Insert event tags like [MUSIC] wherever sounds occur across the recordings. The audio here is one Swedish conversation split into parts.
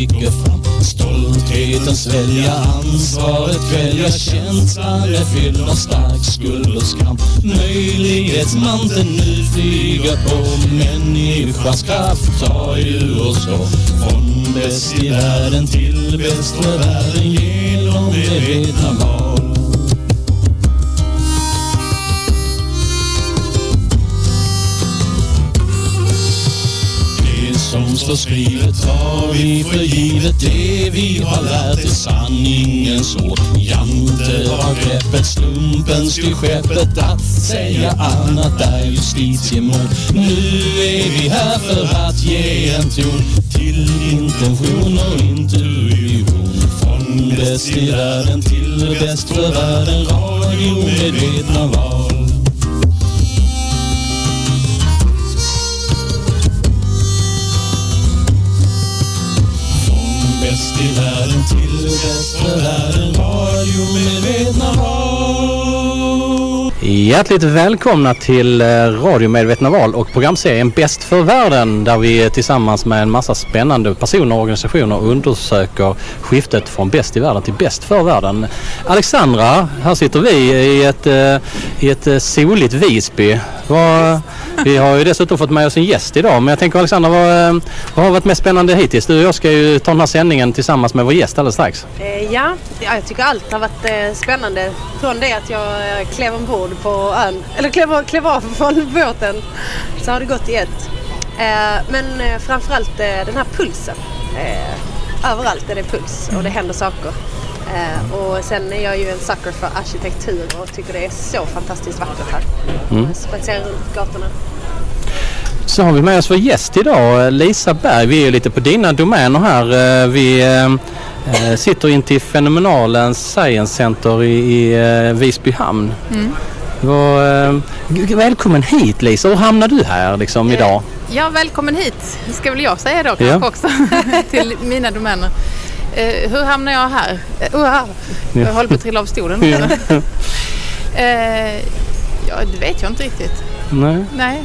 stiger fram. Stoltheten svälja ansvaret kvälja känslan är fylld av stark skuld och skam. Möjlighetsmanteln nu flyger på människans kraft tar ju oss då från bäst i världen till bäst för världen genom medvetna val. Förskrivet står skrivet tar vi för givet det vi har lärt är sanningens ord. Jante har greppet, slumpens till skeppet att säga annat är justitiemord. Nu är vi här för att ge en ton till intention och intuition. Från bäst i världen till bäst för världen, radiomedvetna val. Bäst i världen till bäst för världen, radiomedvetna val. Hjärtligt välkomna till eh, Radio Radiomedvetna val och programserien Bäst för världen där vi tillsammans med en massa spännande personer och organisationer undersöker skiftet från bäst i världen till bäst för världen. Alexandra, här sitter vi i ett, eh, i ett eh, soligt Visby. Vad- vi har ju dessutom fått med oss en gäst idag men jag tänker Alexandra, vad, eh, vad har varit mest spännande hittills? Du och jag ska ju ta den här sändningen tillsammans med vår gäst alldeles strax. Eh, ja, jag tycker allt har varit eh, spännande. Från det att jag klev ombord på ön, eller klev, klev av från båten, så har det gått i ett. Men framförallt den här pulsen. Överallt är det puls och det händer saker. Eh, och sen är jag ju en sucker för arkitektur och tycker det är så fantastiskt vackert här. Mm. Spatsera runt gatorna. Så har vi med oss vår gäst idag, Lisa Berg. Vi är ju lite på dina domäner här. Eh, Vi eh, eh, sitter in till fenomenalens Science Center i, eh, Visby hamn. Eh, g- välkommen hit Lisa. Hur hamnade du här liksom idag? Ja, välkommen hit, ska väl jag säga då kanske Ja. också, [LAUGHS] till mina domäner. Eh, hur hamnar jag här? Eh, uh, jag håller på att trilla av stolen. [LAUGHS] eh, ja, det vet jag inte riktigt. Nej. Nej.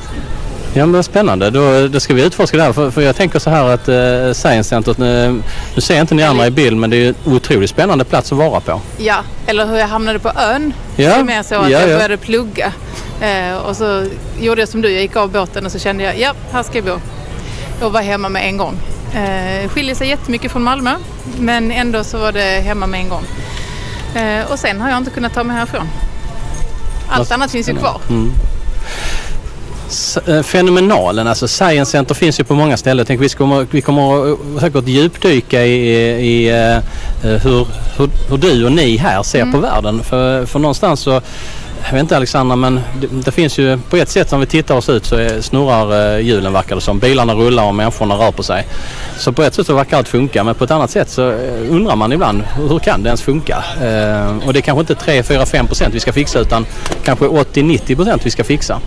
Ja men spännande. Då, då ska vi utforska det här. För, för jag tänker så här att eh, Science Center, nu, nu ser jag inte ni andra i bild men det är ju en otroligt spännande plats att vara på. Ja, eller hur jag hamnade på ön. Ja, Det är mer så att ja, jag ja. började plugga. Eh, och så gjorde jag som du, jag gick av båten och så kände jag, ja, här ska jag bo. Och var hemma med en gång. Eh, skiljer sig jättemycket från Malmö, men ändå så var det hemma med en gång. Eh, och sen har jag inte kunnat ta mig härifrån. Allt annat finns ju kvar. S- eh, Fenomenalen, alltså Science Center finns ju på många ställen. Tänker vi kommer, vi kommer att säkert djupdyka i, i eh, eh, hur, hur, hur du och ni här ser på världen. För, för någonstans så, jag vet inte Alexandra men det, det finns ju på ett sätt som vi tittar oss ut så är, snurrar eh, hjulen verkar det som. Bilarna rullar och människorna rör på sig. Så på ett sätt så verkar allt funka men på ett annat sätt så eh, undrar man ibland hur, kan det ens funka? Eh, och det är kanske inte 3, 4, 5 procent vi ska fixa utan kanske 80-90 procent vi ska fixa.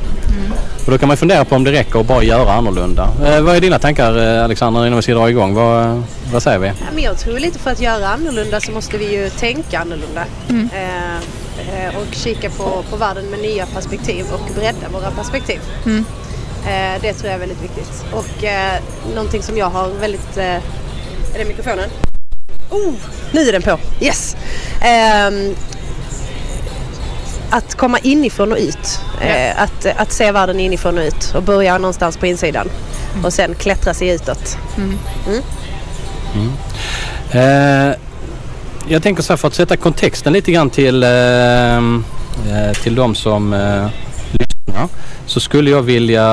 Och då kan man fundera på om det räcker att bara göra annorlunda. Eh, vad är dina tankar eh, Alexander innan vi ska dra igång? Vad, vad säger vi? Ja, men jag tror lite för att göra annorlunda så måste vi ju tänka annorlunda. Eh, eh, och kika på, på världen med nya perspektiv och bredda våra perspektiv. Eh, det tror jag är väldigt viktigt. Och eh, någonting som jag har väldigt... Eh, är det mikrofonen? Oh, nu är den på! Yes! Ehm, att komma inifrån och ut. Eh, att, att se världen inifrån och ut och börja någonstans på insidan. Och sen klättra sig utåt. Eh, jag tänker så här för att sätta kontexten lite grann till, eh, eh till de som eh, lyssnar. Så skulle jag vilja...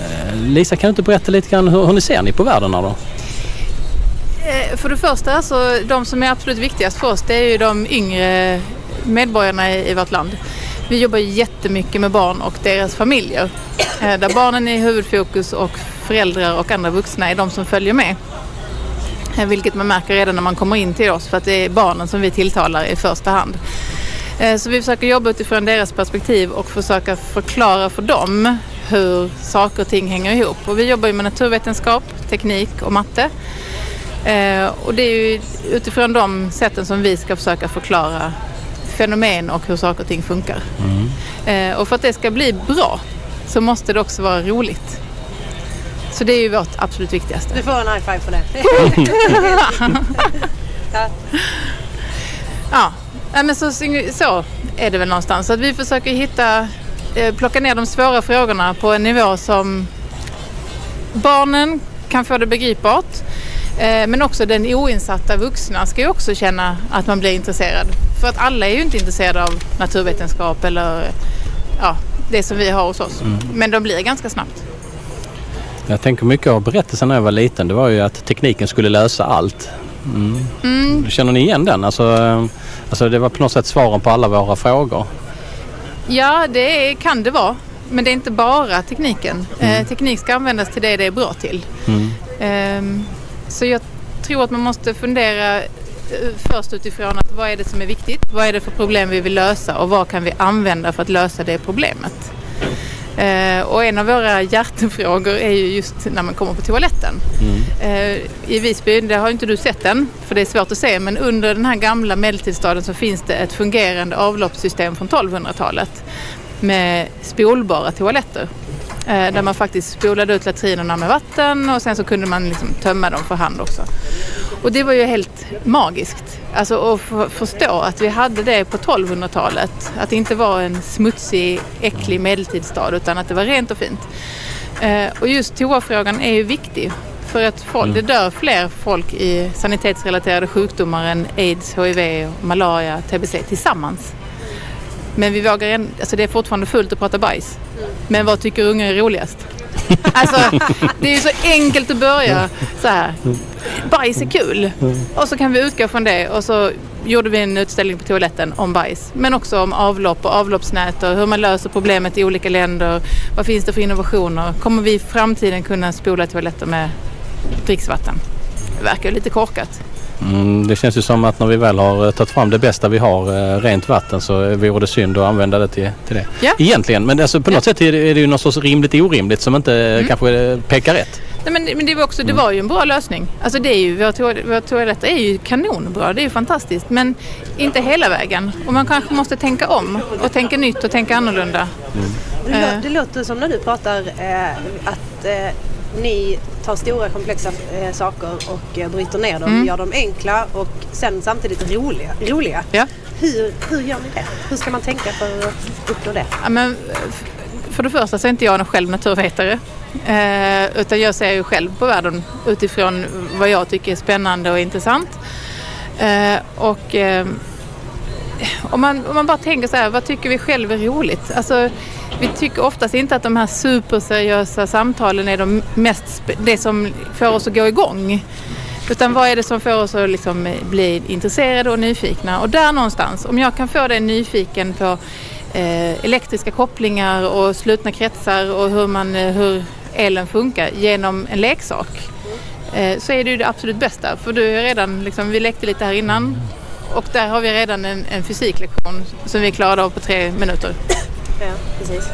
Eh, Lisa kan du inte berätta lite grann hur, hur ni ser ni på världen här då? Eh, för det första, så de som är absolut viktigast för oss det är ju de yngre medborgarna i, vårt land. Vi jobbar jättemycket med barn och deras familjer. Eh, där barnen är i huvudfokus och föräldrar och andra vuxna är de som följer med. Eh, Vilket man märker redan när man kommer in till oss för att det är barnen som vi tilltalar i första hand. Eh, Så vi försöker jobba utifrån deras perspektiv och försöka förklara för dem hur saker och ting hänger ihop. Och vi jobbar ju med naturvetenskap, teknik och matte. Eh, och det är ju utifrån de sätten som vi ska försöka förklara fenomen och hur saker och ting funkar. Eh, och för att det ska bli bra så måste det också vara roligt. Så det är ju vårt absolut viktigaste. Du får en high five för det. [LAUGHS] ja. Ja, Nej, men så, så är det väl någonstans. Så att vi försöker hitta, eh, plocka ner de svåra frågorna på en nivå som barnen kan få det begripbart. Eh, men också den oinsatta vuxna ska ju också känna att man blir intresserad. För att alla är ju inte intresserade av naturvetenskap eller ja, det som vi har hos oss. Mm. Men de blir ganska snabbt. Jag tänker mycket av berättelsen när jag var liten. Det var ju att tekniken skulle lösa allt. Mm. Känner ni igen den? Alltså, eh, alltså det var på något sätt svaren på alla våra frågor. Ja, det kan det vara. Men det är inte bara tekniken. Eh, teknik ska användas till det det är bra till. Mm. Ehm, så jag tror att man måste fundera eh, först utifrån att vad är det som är viktigt? Vad är det för problem vi vill lösa och vad kan vi använda för att lösa det problemet? Eh, och en av våra hjärtefrågor är ju just när man kommer på toaletten. Eh, I Visby, det har inte du sett än för det är svårt att se, men under den här gamla medeltidsstaden så finns det ett fungerande avloppssystem från 1200-talet med spolbara toaletter. Eh, där man faktiskt spolade ut latrinerna med vatten och sen så kunde man liksom tömma dem för hand också. Och det var ju helt magiskt. Alltså att förstå att vi hade det på 1200-talet. Att det inte var en smutsig, äcklig medeltidsstad utan att det var rent och fint. Eh, och just toafrågan är ju viktig. För att folk, det dör fler folk i sanitetsrelaterade sjukdomar än aids, hiv, malaria, tbc tillsammans. Men vi vågar en, alltså det är fortfarande fullt att prata bajs. Men vad tycker unga är roligast? Alltså, det är så enkelt att börja så här. Bajs är kul. Och så kan vi utgå från det och så gjorde vi en utställning på toaletten om bajs. Men också om avlopp och avloppsnät och hur man löser problemet i olika länder. Vad finns det för innovationer? Kommer vi i framtiden kunna spola toaletter med dricksvatten? Det verkar lite korkat. Mm, det känns ju som att när vi väl har eh, tagit fram det bästa vi har, eh, rent vatten, så vore det synd att använda det till, till det. Ja. Egentligen, men alltså på något sätt är det, är det ju något sorts rimligt orimligt som inte eh, kanske eh, pekar rätt. Nej, men, men det, var också, det var ju en bra lösning. Alltså det är ju, våra, toa- våra toaletter är ju kanonbra, det är ju fantastiskt. Men inte hela vägen. Och man kanske måste tänka om och tänka nytt och tänka annorlunda. Det, lå- det låter som när du pratar eh, att eh, ni tar stora komplexa eh, saker och eh, bryter ner dem, gör dem enkla och sen samtidigt roliga. roliga. Ja. Hur, hur gör ni det? Hur ska man tänka för att uppnå det? Ja, men, för det första så är inte jag själv naturvetare. Eh, utan jag ser ju själv på världen utifrån vad jag tycker är spännande och intressant. Eh, och eh, om, man, om man bara tänker så här, vad tycker vi själva är roligt? Alltså, vi tycker oftast inte att de här superseriösa samtalen är de mest, det som får oss att gå igång. Utan vad är det som får oss att liksom eh, bli intresserade och nyfikna? Och där någonstans, om jag kan få dig nyfiken på eh, elektriska kopplingar och slutna kretsar och hur, man, eh, hur elen funkar genom en leksak. Eh, så är det ju det absolut bästa. För du är redan, liksom, vi lekte lite här innan och där har vi redan en, en fysiklektion som vi klarade av på tre minuter. Ja, precis.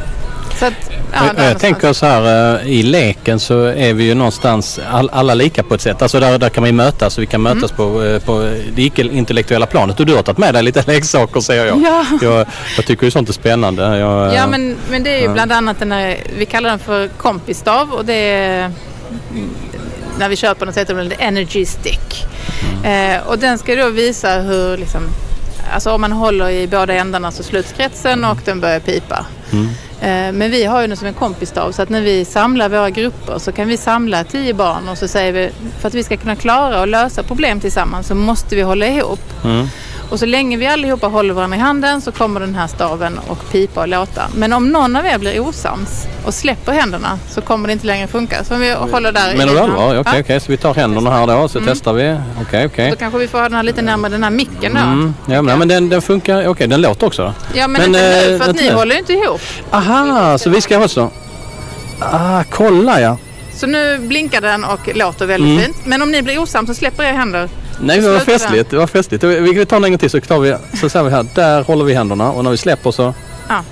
Att, ja, jag, jag någonstans. tänker så här, eh, i leken så är vi ju någonstans all, alla lika på ett sätt. Alltså där, där kan ju mötas och vi kan mötas på, eh, på det icke-intellektuella planet. Och du har tagit med dig lite [LAUGHS] leksaker ser jag. Ja. Jag, jag tycker ju sånt är spännande. Jag, Ja men, men det är ju bland annat den här, vi kallar den för kompisstav och det är mm, när vi köper så heter den Energy Stick. Eh, och den ska då visa hur liksom, alltså om man håller i båda ändarna så sluts kretsen och den börjar pipa. Mm men vi har ju den som en kompisstav så att när vi samlar våra grupper så kan vi samla tio barn och så säger vi för att vi ska kunna klara och lösa problem tillsammans så måste vi hålla ihop. Mm. Och så länge vi allihopa håller varandra i handen så kommer den här staven och pipa och låta. Men om någon av er blir osams och släpper händerna så kommer det inte längre funka. Så om vi håller där i du ena- allvar? Okej, Ja, okej. Så vi tar händerna här då så testar vi. Okej, okej. Då kanske vi får ha den här lite närmare den här micken då. Mm. Ja, men, men den, den funkar. Okej, den låter också? Ja men, Men, inte nu eh, för att ni nu. håller ju inte ihop. Aha, så vi ska också... Ah, kolla ja. Så nu blinkar den och låter väldigt Mm. fint. Men om ni blir osams så släpper jag händer. Nej, det var festligt. Det var festligt. Vi kan ta den en gång till så tar vi... Så säger vi här. Där håller vi händerna och när vi släpper så... Ja.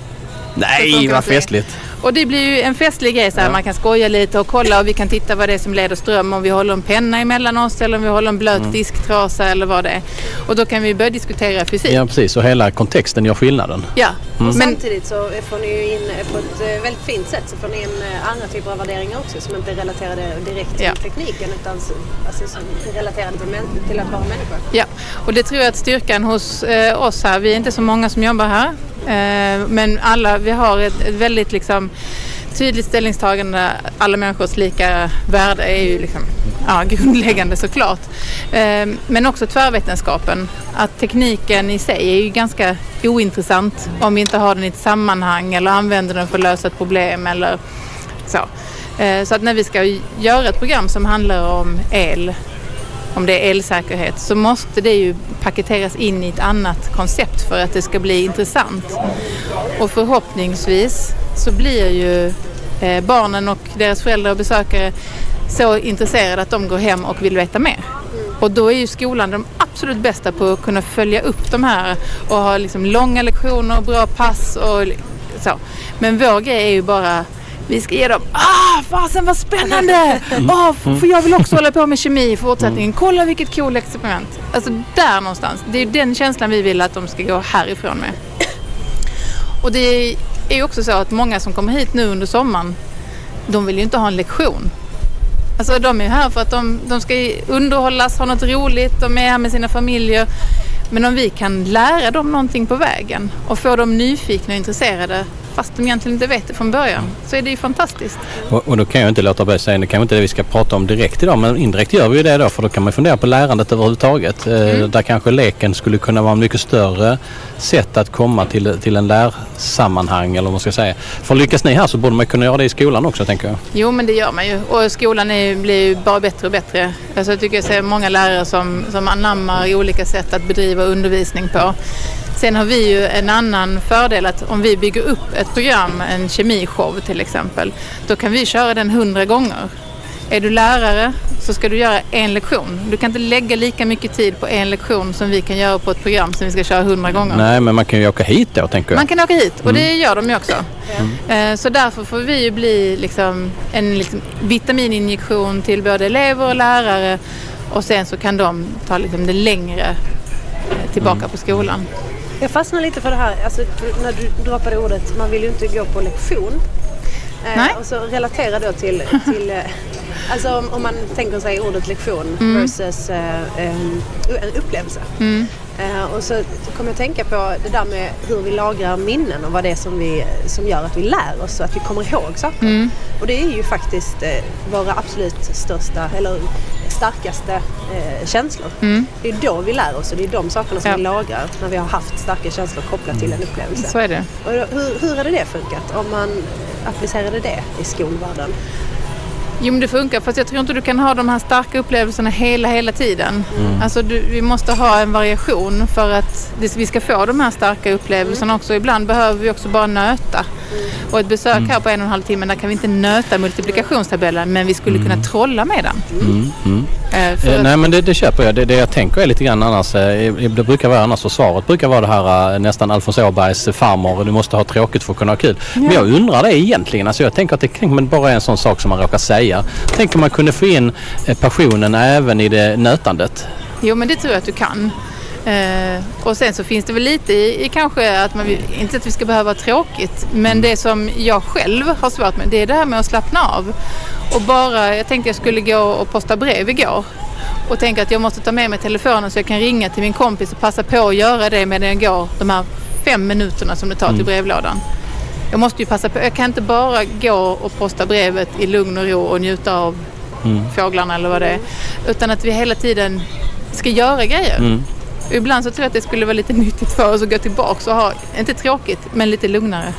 Nej, vad festligt. Och det blir ju en festlig grej så här. Ja. Man kan skoja lite och kolla och vi kan titta vad det är som leder ström. Om vi håller en penna emellan oss eller om vi håller en blöt Mm. disktrasa eller vad det är. Och då kan vi börja diskutera fysik. Ja precis och hela kontexten gör skillnaden. Ja. Och Men, samtidigt så får ni ju in på ett eh, väldigt fint sätt så får ni in eh, andra typer av värderingar också som inte är relaterade direkt till Ja. tekniken utan alltså, som är relaterade till, män- till att vara människa. ja. Och det tror jag att styrkan hos eh, oss här, vi är inte så många som jobbar här. Eh, men alla, vi har ett, ett väldigt liksom tydligt ställningstagande. Alla människors lika värde är ju liksom, ja, grundläggande såklart. Eh, men också tvärvetenskapen. Att tekniken i sig är ju ganska ointressant om vi inte har den i ett sammanhang eller använder den för att lösa ett problem eller så. Eh, så att när vi ska göra ett program som handlar om el om det är elsäkerhet så måste det ju paketeras in i ett annat koncept för att det ska bli intressant. Och förhoppningsvis så blir ju eh, barnen och deras föräldrar och besökare så intresserade att de går hem och vill veta mer. Och då är ju skolan de absolut bästa på att kunna följa upp de här och ha liksom långa lektioner, bra pass och så. Men vår grej är ju bara vi ska ge dem, ah fasen vad spännande! Ah, f- för jag vill också hålla på med kemi i fortsättningen. Kolla vilket cool experiment. Alltså där någonstans. Det är den känslan vi vill att de ska gå härifrån med. Och det är ju också så att många som kommer hit nu under sommaren, de vill ju inte ha en lektion. Alltså de är här för att de, de ska underhållas, ha något roligt, de är här med sina familjer. Men om vi kan lära dem någonting på vägen och få dem nyfikna och intresserade fast de egentligen inte vet det från början så är det ju fantastiskt. Och, och då kan jag inte låta bli att säga, det kan inte det vi ska prata om direkt idag men indirekt gör vi ju det då för då kan man fundera på lärandet överhuvudtaget. Eh, Där kanske leken skulle kunna vara en mycket större sätt att komma till, till en lärsammanhang eller vad man ska säga. För lyckas ni här så borde man kunna göra det i skolan också tänker jag. Jo, men det gör man ju. Och skolan är, blir ju bara bättre och bättre. Alltså, jag tycker jag ser många lärare som, som anammar olika sätt att bedriva undervisning på. Sen har vi ju en annan fördel att om vi bygger upp ett program, en kemishow till exempel, då kan vi köra den hundra gånger. Är du lärare så ska du göra en lektion. Du kan inte lägga lika mycket tid på en lektion som vi kan göra på ett program som vi ska köra hundra gånger. Nej men man kan ju åka hit då tänker jag. Man kan åka hit och det gör de ju också. Eh, Så därför får vi ju bli liksom en liksom vitamininjektion till både elever och lärare och sen så kan de ta liksom det längre tillbaka på skolan. Jag fastnar lite för det här, alltså, när du droppade ordet, man vill ju inte gå på lektion. Eh, Nej. Och så relatera då till, [LAUGHS] till eh, alltså om, om man tänker sig ordet lektion Mm. versus eh, em, en upplevelse. Eh, och så kommer jag att tänka på det där med hur vi lagrar minnen och vad det är som, vi, som gör att vi lär oss och att vi kommer ihåg saker. Mm. Och det är ju faktiskt eh, våra absolut största eller starkaste eh, känslor. Det är då vi lär oss och det är de sakerna som Ja. vi lagrar när vi har haft starka känslor kopplat till en upplevelse. Så är det. Och hur, hur hade det funkat om man applicerade det i skolvärlden? Jo men det funkar fast jag tror inte du kan ha de här starka upplevelserna hela, hela tiden. Alltså du, vi måste ha en variation för att det, vi ska få de här starka upplevelserna också. Ibland behöver vi också bara nöta. Och ett besök här på en och en halv timme, där kan vi inte nöta multiplikationstabellen men vi skulle kunna trolla med den. Mm, mm. Eh, Eh, Nej men det, det köper jag. Det, det jag tänker är lite grann annars. eh, Det brukar vara annars försvaret brukar vara det här eh, nästan Alfons Åbergs farmor. Du måste ha tråkigt för att kunna ha kul. Men jag undrar det egentligen. Alltså jag tänker att det kan men bara är en sån sak som man råkar säga. Tänk om man kunde få in eh, passionen även i det nötandet. Jo, men det tror jag att du kan. Eh, och sen så finns det väl lite i, i kanske att man vill, inte att vi ska behöva ha tråkigt, men det som jag själv har svårt med det är det här med att slappna av. Och bara, jag tänkte jag skulle gå och posta brev igår och tänka att jag måste ta med mig telefonen så jag kan ringa till min kompis och passa på att göra det medan jag går de här fem minuterna som det tar till brevlådan. Jag måste ju passa på, jag kan inte bara gå och posta brevet i lugn och ro och njuta av fåglarna eller vad det är. Utan att vi hela tiden ska göra grejer. Mm. Ibland så tror jag att det skulle vara lite nyttigt för oss att gå tillbaka och ha, inte tråkigt, men lite lugnare.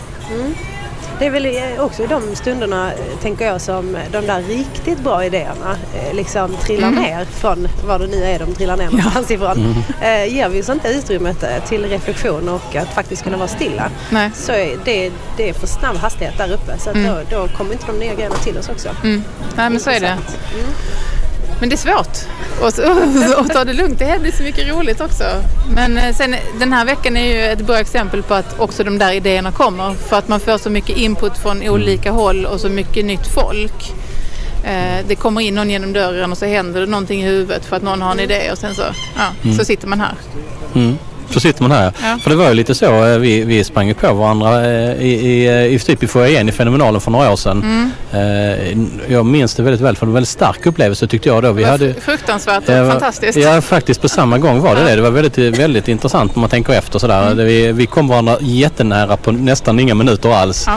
Det är väl också i de stunderna, eh, tänker jag, som de där riktigt bra idéerna eh, liksom trillar Mm. ner från var det nu är de trillar ner någonstans ifrån. Eh, ger vi oss inte utrymmet till reflektion och att faktiskt kunna vara stilla Nej. så är det, det är för snabb hastighet där uppe så att då, då kommer inte de nya grejerna till oss också. Mm. Nej men så är det. Men det är svårt att, ta det lugnt. Det händer så mycket roligt också. Men eh, sen, den här veckan är ju ett bra exempel på att också de där idéerna kommer. För att man får så mycket input från olika håll och så mycket nytt folk. Eh, det kommer in någon genom dörren och så händer det någonting i huvudet för att någon har en idé och sen så, ja, så sitter man här. Mm. Så sitter man här. Ja. För det var ju lite så, eh, vi, vi sprang på varandra eh, i, i, i, typ i foajén i Fenomenalen för några år sedan. Eh, Jag minns det väldigt väl för det var en väldigt stark upplevelse tyckte jag då. Vi hade, fr- fruktansvärt och Ja, fantastiskt. Ja, faktiskt på samma gång var det det. Det var väldigt, väldigt intressant om man tänker efter sådär. Mm. Vi, vi kom varandra jättenära på nästan inga minuter alls.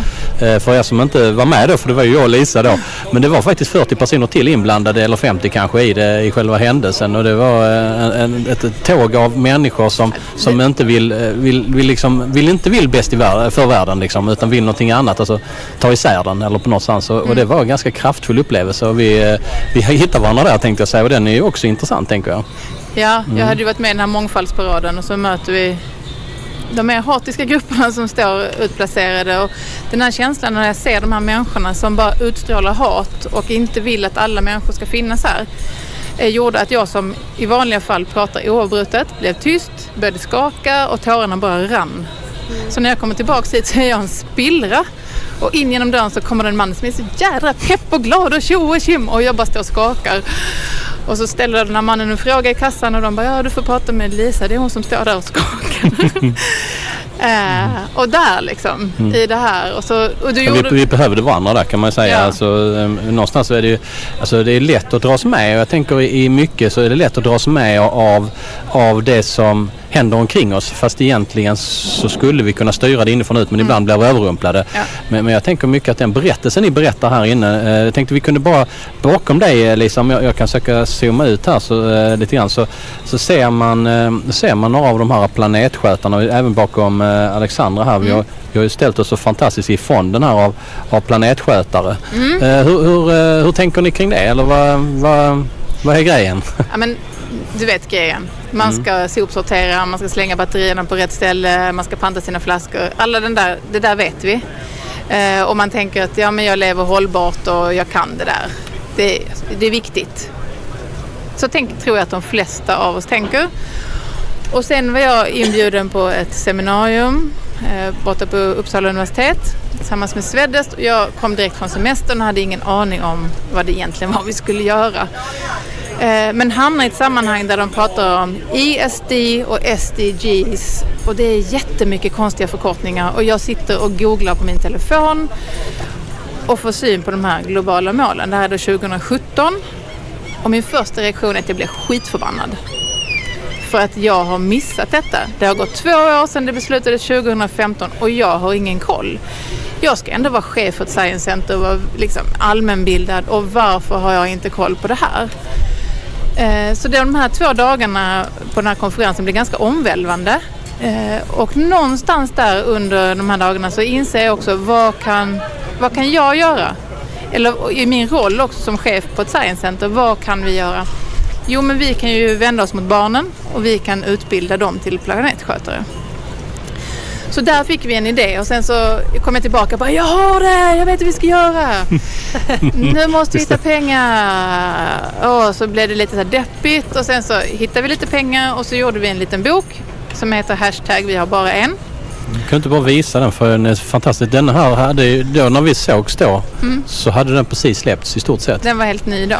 Ja. Eh, För er som inte var med då, för det var ju jag och Lisa då. Men det var faktiskt 40 personer till inblandade, eller 50 kanske, i, det, i själva händelsen. Och det var eh, en, en, ett tåg av människor som, som inte vill, eh, vill, vill, liksom, vill inte vill bäst i världen, för världen liksom, utan vill någonting annat. Alltså ta isär den eller på någonstans. Och, och Mm. det var en ganska kraftfull upplevelse. Och vi, eh, vi hittade varandra där tänkte jag säga. Och den är ju också intressant tänker jag. Ja, Mm. jag hade ju varit med i den här mångfaldsparaden och så möter vi de mer hatiska grupperna som står utplacerade. Och den här känslan när jag ser de här människorna som bara utstrålar hat och inte vill att alla människor ska finnas här Eh, gjorde att jag som i vanliga fall pratar oavbrutet blev tyst, började skaka och tårarna bara rann. Så när jag kommer tillbaka hit så är jag en spillra. Och in genom dörren så kommer det en man som är så jädra pepp och glad och tjo och tjim och jag bara står och skakar. Och så ställer den här mannen en fråga i kassan och de bara ja du får prata med Lisa, det är hon som står där och skakar. [LAUGHS] eh, och där liksom, i det här. Och, så, och du gjorde... vi, vi behövde varandra där kan man säga. Ja. Alltså, eh, någonstans så är det ju alltså, det är lätt att dras med. Och jag tänker i i mycket så är det lätt att dras med av, av det som händer omkring oss. Fast egentligen så skulle vi kunna styra det inifrån ut men ibland blir vi överrumplade. Mm. Ja. Men, men jag tänker mycket att den berättelsen ni berättar här inne. Eh, jag tänkte vi kunde bara bakom dig eh, Lisa, om jag, jag kan söka zooma ut här så, eh, lite grann så, så ser, man, eh, ser man några av de här planetskötarna även bakom eh, Alexandra här. Mm. Vi, har, vi har ju ställt oss så fantastiskt i fonden här av, av planetskötare. Mm. Eh, hur, hur, eh, hur tänker ni kring det? Eller vad, vad, vad är grejen? Ja, men, du vet grejen. Man ska sopsortera, man ska slänga batterierna på rätt ställe, man ska panta sina flaskor. Alla den där, det där vet vi. Eh, och man tänker att ja, men jag lever hållbart och jag kan det där. Det, det är viktigt. Så tänk, tror jag att de flesta av oss tänker. Och sen var jag inbjuden på ett seminarium eh, borta på Uppsala universitet tillsammans med Svedest. Och Jag kom direkt från semestern och hade ingen aning om vad det egentligen var vi skulle göra. Eh, men hamnade i ett sammanhang där de pratar om ESD och SDGs och det är jättemycket konstiga förkortningar och jag sitter och googlar på min telefon och får syn på de här globala målen. Det här är då 2017 och min första reaktion är att jag blir skitförbannad. För att jag har missat detta. Det har gått två år sedan det beslutades 2015 och jag har ingen koll. Jag ska ändå vara chef för ett science center och vara liksom allmänbildad och varför har jag inte koll på det här? Eh, så de här två dagarna på den här konferensen blir ganska omvälvande. Eh, och någonstans där under de här dagarna så inser jag också vad kan, vad kan jag göra? Eller i min roll också som chef på ett science center, vad kan vi göra? Jo, men vi kan ju vända oss mot barnen och vi kan utbilda dem till planetskötare. Så där fick vi en idé och sen så kom jag tillbaka och bara jag har det, jag vet hur vi ska göra. [LAUGHS] nu måste vi hitta pengar. Och så blev det lite så här deppigt och sen så hittade vi lite pengar och så gjorde vi en liten bok som heter hashtag vi har bara en. Du inte bara visa den för den är fantastisk. Den här hade ju- då när vi sågs då Mm. så hade den precis släppts i stort sett. Den var helt ny då.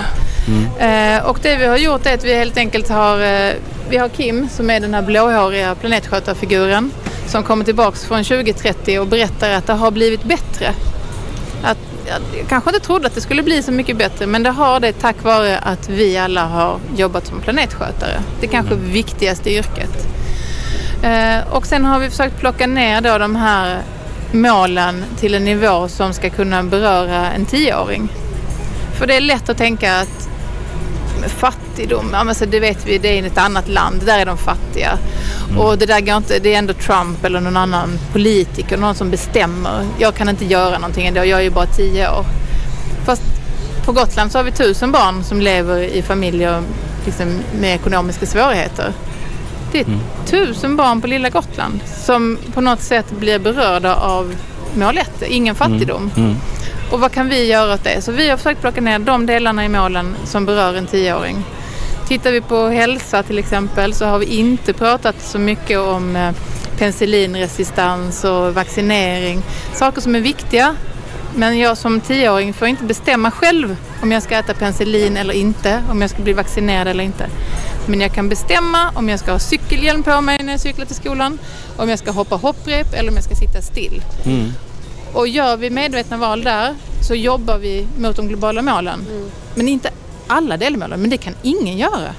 Eh, och det vi har gjort är att vi helt enkelt har, eh, vi har Kim som är den här blåhåriga planetskötarfiguren som kommer tillbaks från 2030 och berättar att det har blivit bättre. Att, jag kanske inte trodde att det skulle bli så mycket bättre men det har det tack vare att vi alla har jobbat som planetskötare. Det kanske viktigaste yrket. Eh, och sen har vi försökt plocka ner då de här målen till en nivå som ska kunna beröra en tioåring. För det är lätt att tänka att fattigdom, ja, men så det vet vi, det är i ett annat land, där är de fattiga. Och det där går inte, det är ändå Trump eller någon annan politiker, någon som bestämmer. Jag kan inte göra någonting ändå, jag är ju bara tio år. Fast på Gotland så har vi tusen barn som lever i familjer liksom, med ekonomiska svårigheter. Det är tusen barn på lilla Gotland som på något sätt blir berörda av mål ett, ingen fattigdom. Mm. Och vad kan vi göra åt det? Så vi har försökt plocka ner de delarna i målen som berör en tioåring. Tittar vi på hälsa till exempel så har vi inte pratat så mycket om eh, penicillinresistens och vaccinering. Saker som är viktiga men jag som tioåring får inte bestämma själv om jag ska äta penicillin eller inte, om jag ska bli vaccinerad eller inte. Men jag kan bestämma om jag ska ha cykelhjälm på mig när jag cyklar till skolan, om jag ska hoppa hopprep eller om jag ska sitta still. Mm. Och gör vi medvetna val där så jobbar vi mot de globala målen. Mm. Men inte alla delmålen, men det kan ingen göra.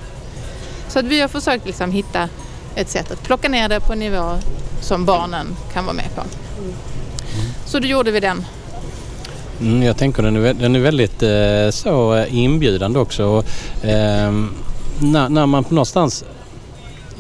Så att vi har försökt liksom hitta ett sätt att plocka ner det på en nivå som barnen kan vara med på. Så då gjorde vi den. Mm, jag tänker den är, den är väldigt eh, så eh, inbjudande också. Och, ehm, när, när man på någonstans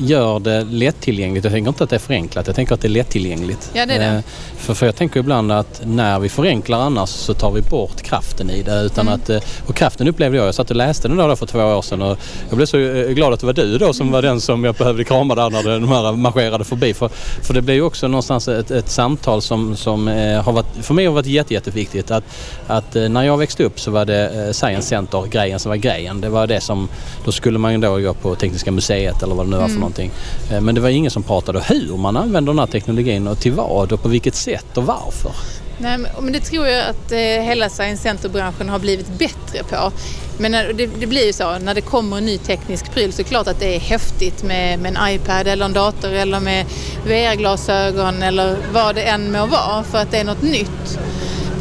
gör det lättillgängligt. Jag tänker inte att det är förenklat, jag tänker att det är lättillgängligt. Ja, det är det. Eh, för, för jag tänker ibland att när vi förenklar annars så tar vi bort kraften i det. Utan Mm. att, eh, och kraften upplevde jag, jag satt och läste den där för två år sedan och jag blev så eh, glad att det var du då som var den som jag behövde krama där när de här marscherade förbi. För, för det blev ju också någonstans ett, ett samtal som, som har varit, för mig har varit jätte, jätteviktigt. Att, att när jag växte upp så var det Science Center, grejen som var grejen. Det var det som, då skulle man ju då gå på Tekniska museet eller vad det nu var för någonting någonting. Eh, men det var ingen som pratade hur man använder den här teknologin och till vad och på vilket sätt och varför. Nej, men- det tror jag att eh, hela science center-branschen har blivit bättre på. Men när, det, det blir ju så, när det kommer en ny teknisk pryl så är det klart att det är häftigt med, med en iPad eller en dator eller med VR-glasögon eller vad det än må vara för att det är något nytt.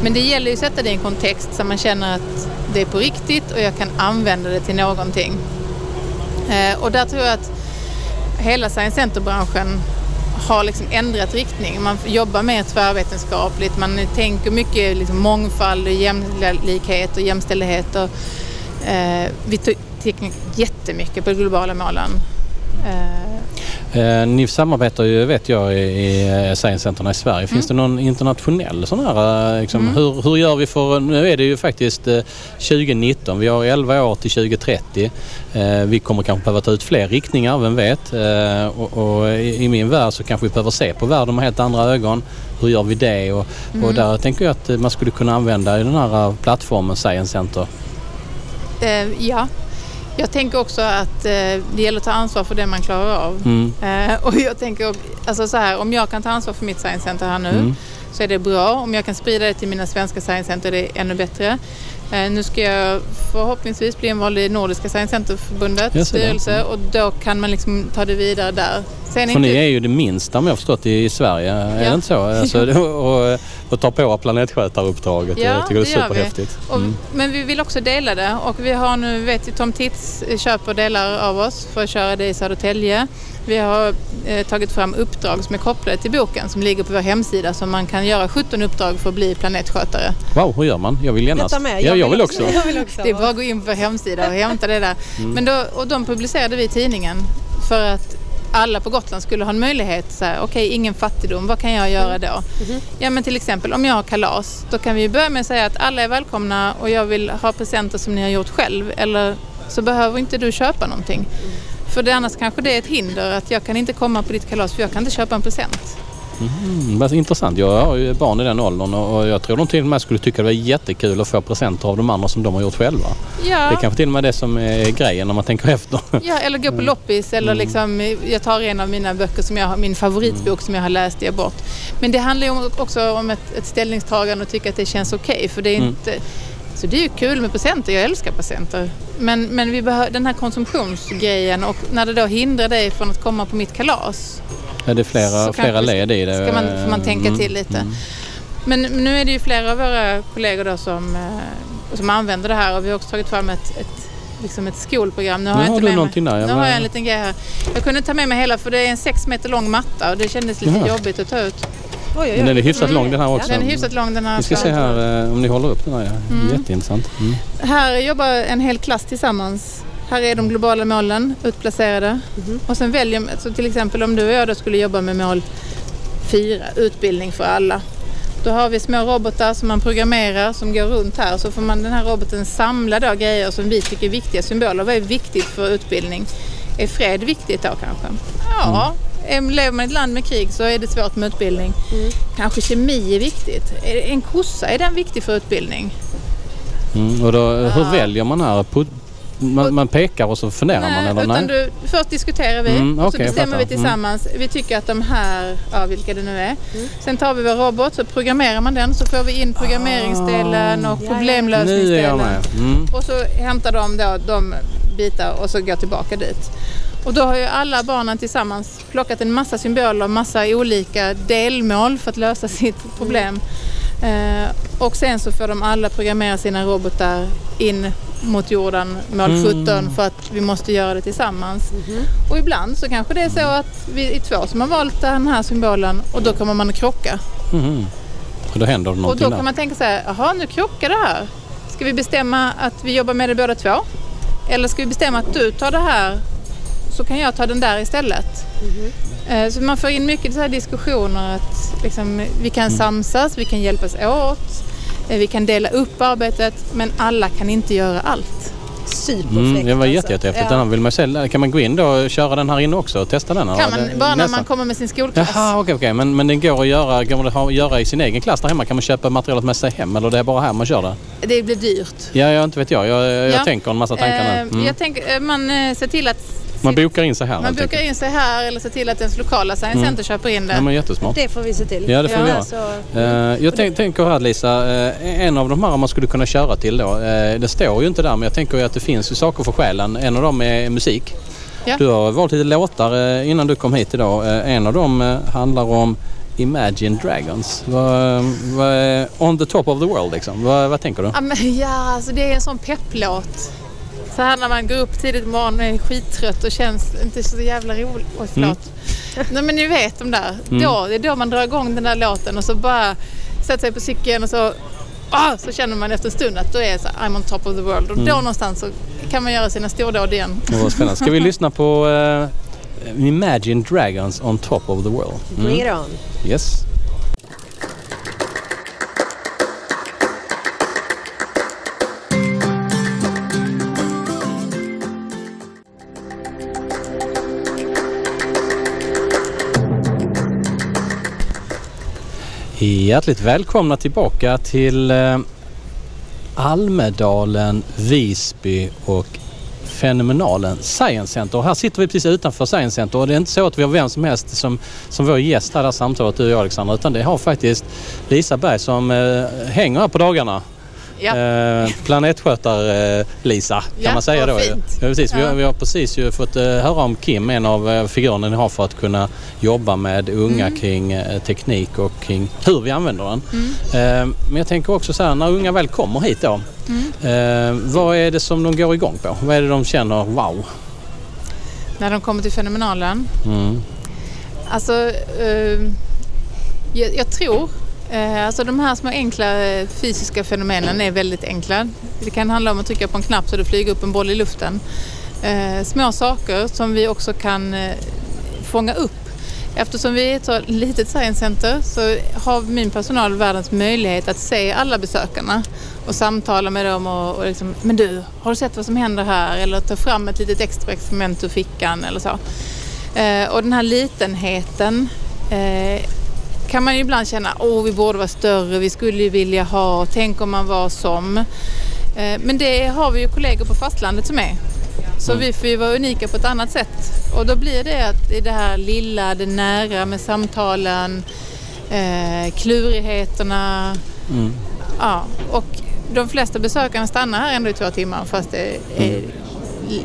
Men det gäller ju att sätta det i en kontext så man känner att det är på riktigt och jag kan använda det till någonting. Och där tror jag att hela science center-branschen har liksom ändrat riktning. Man jobbar mer tvärvetenskapligt, man tänker mycket liksom mångfald, och jämlikhet och jämställdhet. Och, eh, vi tänker jättemycket på de globala målen. Eh, Eh, ni samarbetar ju vet jag i, eh, Science Centerna i Sverige. Finns det någon internationell sån här, eh, liksom, hur, hur gör vi för, nu är det ju faktiskt eh, 2019, vi har 11 år till 2030. Eh, vi kommer kanske behöva ta ut fler riktningar, vem vet? Eh, och, och i, i min värld så kanske vi behöver se på världen med helt andra ögon. Hur gör vi det? Och, och där tänker jag att man skulle kunna använda den här plattformen Science Center. ja, jag tänker också att eh, det gäller att ta ansvar för det man klarar av. Mm. Eh, och jag tänker, alltså så här, om jag kan ta ansvar för mitt science center här nu Mm. så är det bra. Om jag kan sprida det till mina svenska science center är det ännu bättre. Eh, nu ska jag förhoppningsvis bli invald i Nordiska Science Center-förbundets styrelse och då kan man liksom ta det vidare där. Sen För ni är ju det minsta om jag förstått i Sverige, är det Ja. inte så? Alltså, [LAUGHS] och, och ta på planetskötaruppdraget. Ja, jag tycker det det är gör vi. superhäftigt. Och, Mm. Men vi vill också dela det och vi har nu, vet ju, Tom Tits köper delar av oss för att köra det i Södertälje. Vi har eh, tagit fram uppdrag som är kopplade till boken som ligger på vår hemsida så man kan göra 17 uppdrag för att bli planetskötare. Wow, hur gör man? Jag vill genast. Detta med. Ja, jag vill också. Jag vill också. Det är bara att gå in på vår hemsida och hämta det där. Mm. Men då, och de publicerade vi i tidningen för att alla på Gotland skulle ha en möjlighet. så här, Okej, ingen fattigdom, vad kan jag göra då? Ja, men till exempel om jag har kalas, då kan vi ju börja med att säga att alla är välkomna och jag vill ha presenter som ni har gjort själv. Eller så behöver inte du köpa någonting. För det, annars kanske det är ett hinder att jag kan inte komma på ditt kalas för jag kan inte köpa en present. Mm, vad intressant. Jag har ju barn i den åldern och jag tror de till och med skulle tycka det var jättekul att få presenter av de andra som de har gjort själva. Det är Ja, kanske till och med det som är grejen om man tänker [LAUGHS] efter. ja eller gå på loppis eller liksom, jag tar en av mina böcker, som jag, min favoritbok som jag har läst, ger bort. Men det handlar ju också om ett, ett ställningstagande och tycka att det känns okej. för det är Mm. inte... Så det är ju kul med presenter, jag älskar presenter. Men, men vi behöver den här konsumtionsgrejen och när det då hindrar dig från att komma på mitt kalas Är det flera, flera led i det? ska man, får man tänka Mm, till lite. mm. Men nu är det ju flera av våra kollegor då som, eh, som använder det här och vi har också tagit fram ett, ett, liksom ett skolprogram. Nu har, Nu jag har inte du med någonting mig, där, Nu har jag en liten grej här. Jag kunde ta med mig hela för det är en sex meter lång matta och det kändes lite Jaha. jobbigt att ta ut. Oj, oj, oj. Men den är hyfsat Mm. lång den här också. Den är hyfsat lång den här. Vi ska se här eh, om ni håller upp den här. Ja. Mm. Jätteintressant. Mm. Här jobbar en hel klass tillsammans. Här är de globala målen utplacerade. Och sen väljer så till exempel om du och jag då skulle jobba med mål 4, utbildning för alla. Då har vi små robotar som man programmerar som går runt här. Så får man den här roboten samla då grejer som vi tycker är viktiga symboler. Vad är viktigt för utbildning? Är fred viktigt då kanske? Ja, är- lever man i ett land med krig så är det svårt med utbildning. Kanske kemi är viktigt. Är En kossa, är den viktig för utbildning? Mm, och då, hur Ah. väljer man här? Man, man pekar och så funderar man eller utan nej? Du, först diskuterar vi Mm, och så bestämmer vi. Mm. tillsammans. Vi tycker att de här, ja vilka det nu är. Sen tar vi vår robot så programmerar man den så får vi in programmeringsdelen och är jag problemlösningsdelen. Mm. Och så hämtar de då de bitar och så går tillbaka dit. Och då har ju alla barnen tillsammans plockat en massa symboler och massa olika delmål för att lösa sitt problem. Eh, och sen så får de alla programmera sina robotar in mot jorden, mål Mm. 17, för att vi måste göra det tillsammans. Och ibland så kanske det är så att vi är två som har valt den här symbolen och då kommer man att krocka. Mhm. Och då händer det Och någonting då där. kan man tänka så här, jaha nu krockar det här. Ska vi bestämma att vi jobbar med det båda två? Eller ska vi bestämma att du tar det här så kan jag ta den där istället? Eh, Så man får in mycket så här diskussioner att liksom, vi kan Mm. samsas, vi kan hjälpas åt, eh, vi kan dela upp arbetet men alla kan inte göra allt. Superfräckt Mm, det var alltså. jätte, jättehäftigt. Ja. Den vill man se. Kan man gå in då och köra den här inne också och testa den? Kan man, bara när man kommer med sin skolklass. Jaha, okej, okej. Men, men den går att göra, går att ha- göra i sin egen klass där hemma? Kan man köpa materialet med sig hem eller det är bara här man kör det? Det blir dyrt. Ja, jag inte vet jag. Jag, jag Ja. tänker en massa tankar Eh, nu. Mm. Jag tänker, eh, man eh, ser till att Man bokar in sig här man bokar enkelt. in sig här eller ser till att ens lokala science Mm. center köper in det. Ja, men jättesmart. Det får vi se till. Ja, det får vi göra. Så, Eh, jag tänk, tänker här Lisa, eh, en av de här man skulle kunna köra till då. eh, det står ju inte där men jag tänker ju att det finns ju saker för själen. En av dem är musik. Ja. Du har valt lite låtar innan du kom hit idag. En av dem handlar om Imagine Dragons. Vad, vad är on the top of the world liksom? Vad, vad tänker du? Ja, men, ja alltså det är en sån pepplåt. Så här när man går upp tidigt på morgonen och är skittrött och känns inte så jävla rolig. Oj, förlåt. Nej men ni vet de där. Mm. Då, det är då man drar igång den där låten och så bara sätter sig på cykeln och så, ah, så känner man efter en stund att då är så här, I'm on top of the world. Och Mm. då någonstans så kan man göra sina stordåd igen. Det var spännande. Ska vi [LAUGHS] lyssna på eh, Imagine Dragons on top of the world? bring it on. Yes. Hjärtligt välkomna tillbaka till eh, Almedalen, Visby och fenomenalen Science Center. Och här sitter vi precis utanför Science Center och det är inte så att vi har vem som helst som, som vår gäst här, det här samtalet, du och jag Alexander, utan det har faktiskt Lisa Berg som eh, hänger här på dagarna. Ja. Eh, Planetskötar-Lisa kan Ja, man säga då. fint. Ja, precis. Vi, har, Ja. vi har precis ju fått eh, höra om Kim, en av eh, figurerna ni har för att kunna jobba med unga Mm. kring eh, teknik och kring hur vi använder den. Mm. Eh, men jag tänker också så här, när unga väl kommer hit då, Mm. eh, vad är det som de går igång på? Vad är det de känner, wow? När de kommer till fenomenalen. Mm. Alltså, eh, jag, jag tror, eh, Eh, alltså de här små enkla eh, fysiska fenomenen är väldigt enkla. Det kan handla om att trycka på en knapp så det flyger upp en boll i luften. Eh, små saker som vi också kan fånga upp. Eftersom vi är ett så litet science center så har min personal världens möjlighet att se alla besökarna och samtala med dem och, och liksom, men du, har du sett vad som händer här? Eller ta fram ett litet extra experiment ur fickan eller så. Och den här litenheten kan man ju ibland känna, åh vi borde vara större, vi skulle ju vilja ha, tänk om man var som. Eh, men det har vi ju kollegor på fastlandet som är. Så vi får ju vara unika på ett annat sätt. Och då blir det att det är det här lilla, det nära med samtalen, eh, klurigheterna. Mm. Ja, och de flesta besökarna stannar här ändå i två timmar fast det är l-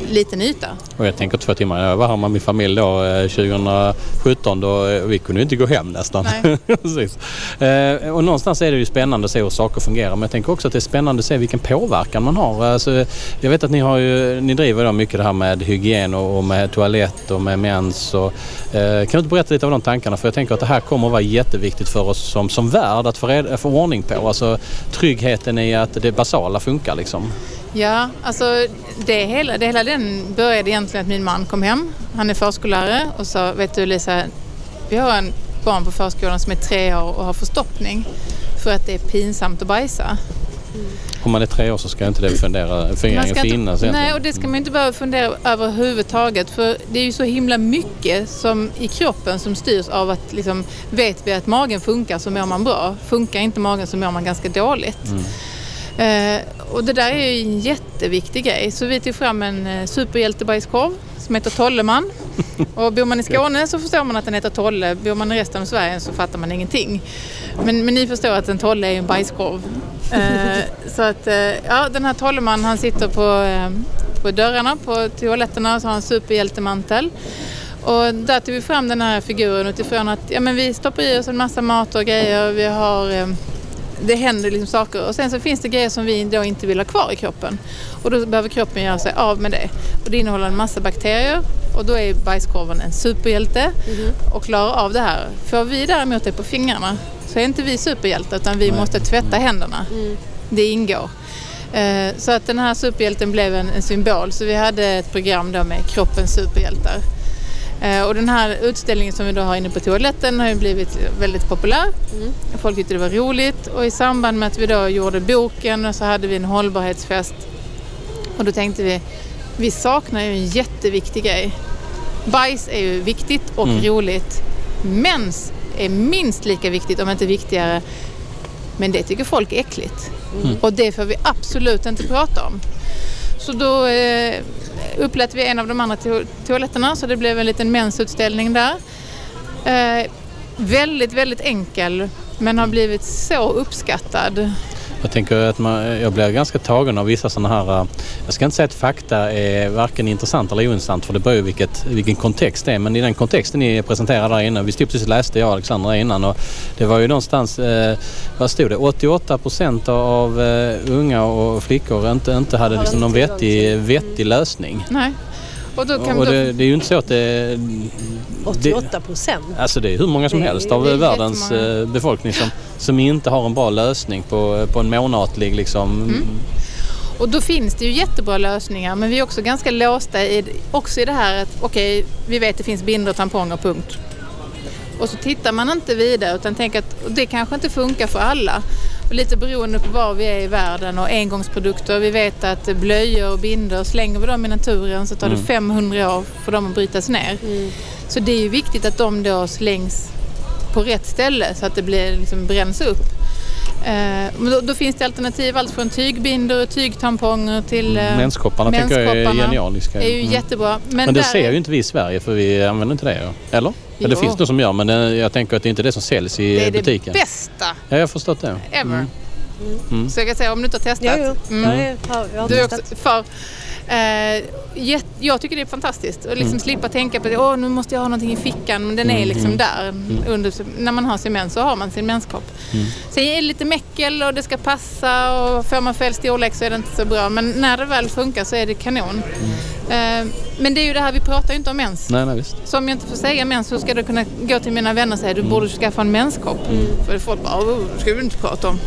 liten yta. Och jag tänker två timmar. Jag var här med min familj då eh, 2017 då eh, vi kunde ju inte gå hem nästan. [LAUGHS] Precis. Eh, och någonstans är det ju spännande att se hur saker fungerar men jag tänker också att det är spännande att se vilken påverkan man har. Alltså, jag vet att ni, har ju, ni driver då mycket det här med hygien och, och med toalett och med mens. Och, eh, kan du inte berätta lite om de tankarna? För jag tänker att det här kommer att vara jätteviktigt för oss som, som värld att få, red, få ordning på. Alltså tryggheten i att det basala funkar liksom. Ja, alltså det hela, det hela den började egentligen att min man kom hem. Han är förskollärare och sa, vet du Lisa, vi har en barn på förskolan som är tre år och har förstoppning för att det är pinsamt att bajsa. om man är tre år så ska inte det fundera, funderingen finnas inte, egentligen. nej, och det ska man inte behöva fundera överhuvudtaget. För det är ju så himla mycket som i kroppen som styrs av att liksom, vet vi att magen funkar så mår man bra. Funkar inte magen så mår man ganska dåligt. Eh, och det där är ju en jätteviktig grej. Så vi tog fram en eh, superhjältebajskorv som heter Tolleman. [LAUGHS] Och bor man i Skåne så förstår man att den heter Tolle. Bor man i resten av Sverige så fattar man ingenting. Men, men ni förstår att en Tolle är en bajskorv. Eh, [LAUGHS] så att, eh, ja, den här Tolleman han sitter på, eh, på dörrarna på toaletterna och så har han superhjältemantel. Och där tog vi fram den här figuren utifrån att ja, men vi stoppar i oss en massa mat och grejer. Vi har, eh, det händer liksom saker. Och sen så finns det grejer som vi då inte vill ha kvar i kroppen. Och då behöver kroppen göra sig av med det. Och det innehåller en massa bakterier. Och då är bajskorven en superhjälte och klarar av det här. Får vi däremot det på fingrarna så är inte vi superhjältar utan vi måste tvätta händerna. Det ingår. Eh, Så att den här superhjälten blev en, en symbol. Så vi hade ett program då med kroppens superhjältar. Eh, Och den här utställningen som vi då har inne på toaletten har ju blivit väldigt populär. Folk tyckte det var roligt och i samband med att vi då gjorde boken så hade vi en hållbarhetsfest. Och då tänkte vi, vi saknar ju en jätteviktig grej. Bajs är ju viktigt och roligt. Mens är minst lika viktigt, om inte viktigare. Men det tycker folk är äckligt. Och det får vi absolut inte prata om. Så då eh, upplät vi en av de andra to- toaletterna så det blev en liten mensutställning där. Eh, väldigt, väldigt enkel men har blivit så uppskattad. Jag tänker att man, jag blir ganska tagen av vissa sådana här... Eh, jag ska inte säga att fakta är varken intressant eller ointressant för det beror ju vilket, vilken kontext det är. Men i den kontexten ni presenterade där innan. Vi stod precis och läste jag och Alexandra innan och det var ju någonstans, eh, vad stod det, 88 procent av eh, unga och flickor inte, inte hade liksom någon vettig, vettig lösning. Nej. Och då kan Och det, då, det är ju inte så att det... 88 procent. Alltså det är hur många som helst av är världens jättemånga. eh, befolkning som, som inte har en bra lösning på, på en månatlig liksom... Mm. och då finns det ju jättebra lösningar men vi är också ganska låsta i, också i det här att okej, vi vet att det finns bindor, tamponger, punkt. Och så tittar man inte vidare utan tänker att det kanske inte funkar för alla. Och lite beroende på var vi är i världen och engångsprodukter. Vi vet att blöjor och bindor, slänger vi dem i naturen så tar det 500 år för dem att brytas ner. Så det är ju viktigt att de då slängs på rätt ställe så att det blir, liksom, bränns upp. Eh, men då, då finns det alternativ, allt från tygbindor och tygtamponger till eh, Menskopparna tänker jag är menskopparna. genialiska. är ju Mm. jättebra. Men, Men det där ser ju inte vi i Sverige för vi använder inte det. Eller? Eller det Jo. finns de som gör men eh, jag tänker att det är inte det som säljs i det är butiken. det bästa Ja, jag har förstått det. ever. Mm. Så jag kan säga om du inte har testat. Jo, jo. Mm. Jag, är, har, jag har Du är testat. också för. Eh, jätt, jag tycker det är fantastiskt att liksom Mm. slippa tänka på att Åh, nu måste jag ha någonting i fickan. Men den är liksom där. Under, när man har sin mens så har man sin menskopp. Mm. Sen är det lite mäckel och det ska passa och får man fel storlek så är det inte så bra. Men när det väl funkar så är det kanon. Eh, men det är ju det här, vi pratar ju inte om mens. Nej, nej visst. Så om jag inte får säga mens så ska jag kunna gå till mina vänner och säga du borde skaffa en menskopp. För folk bara, "Åh, det ska vi inte prata om.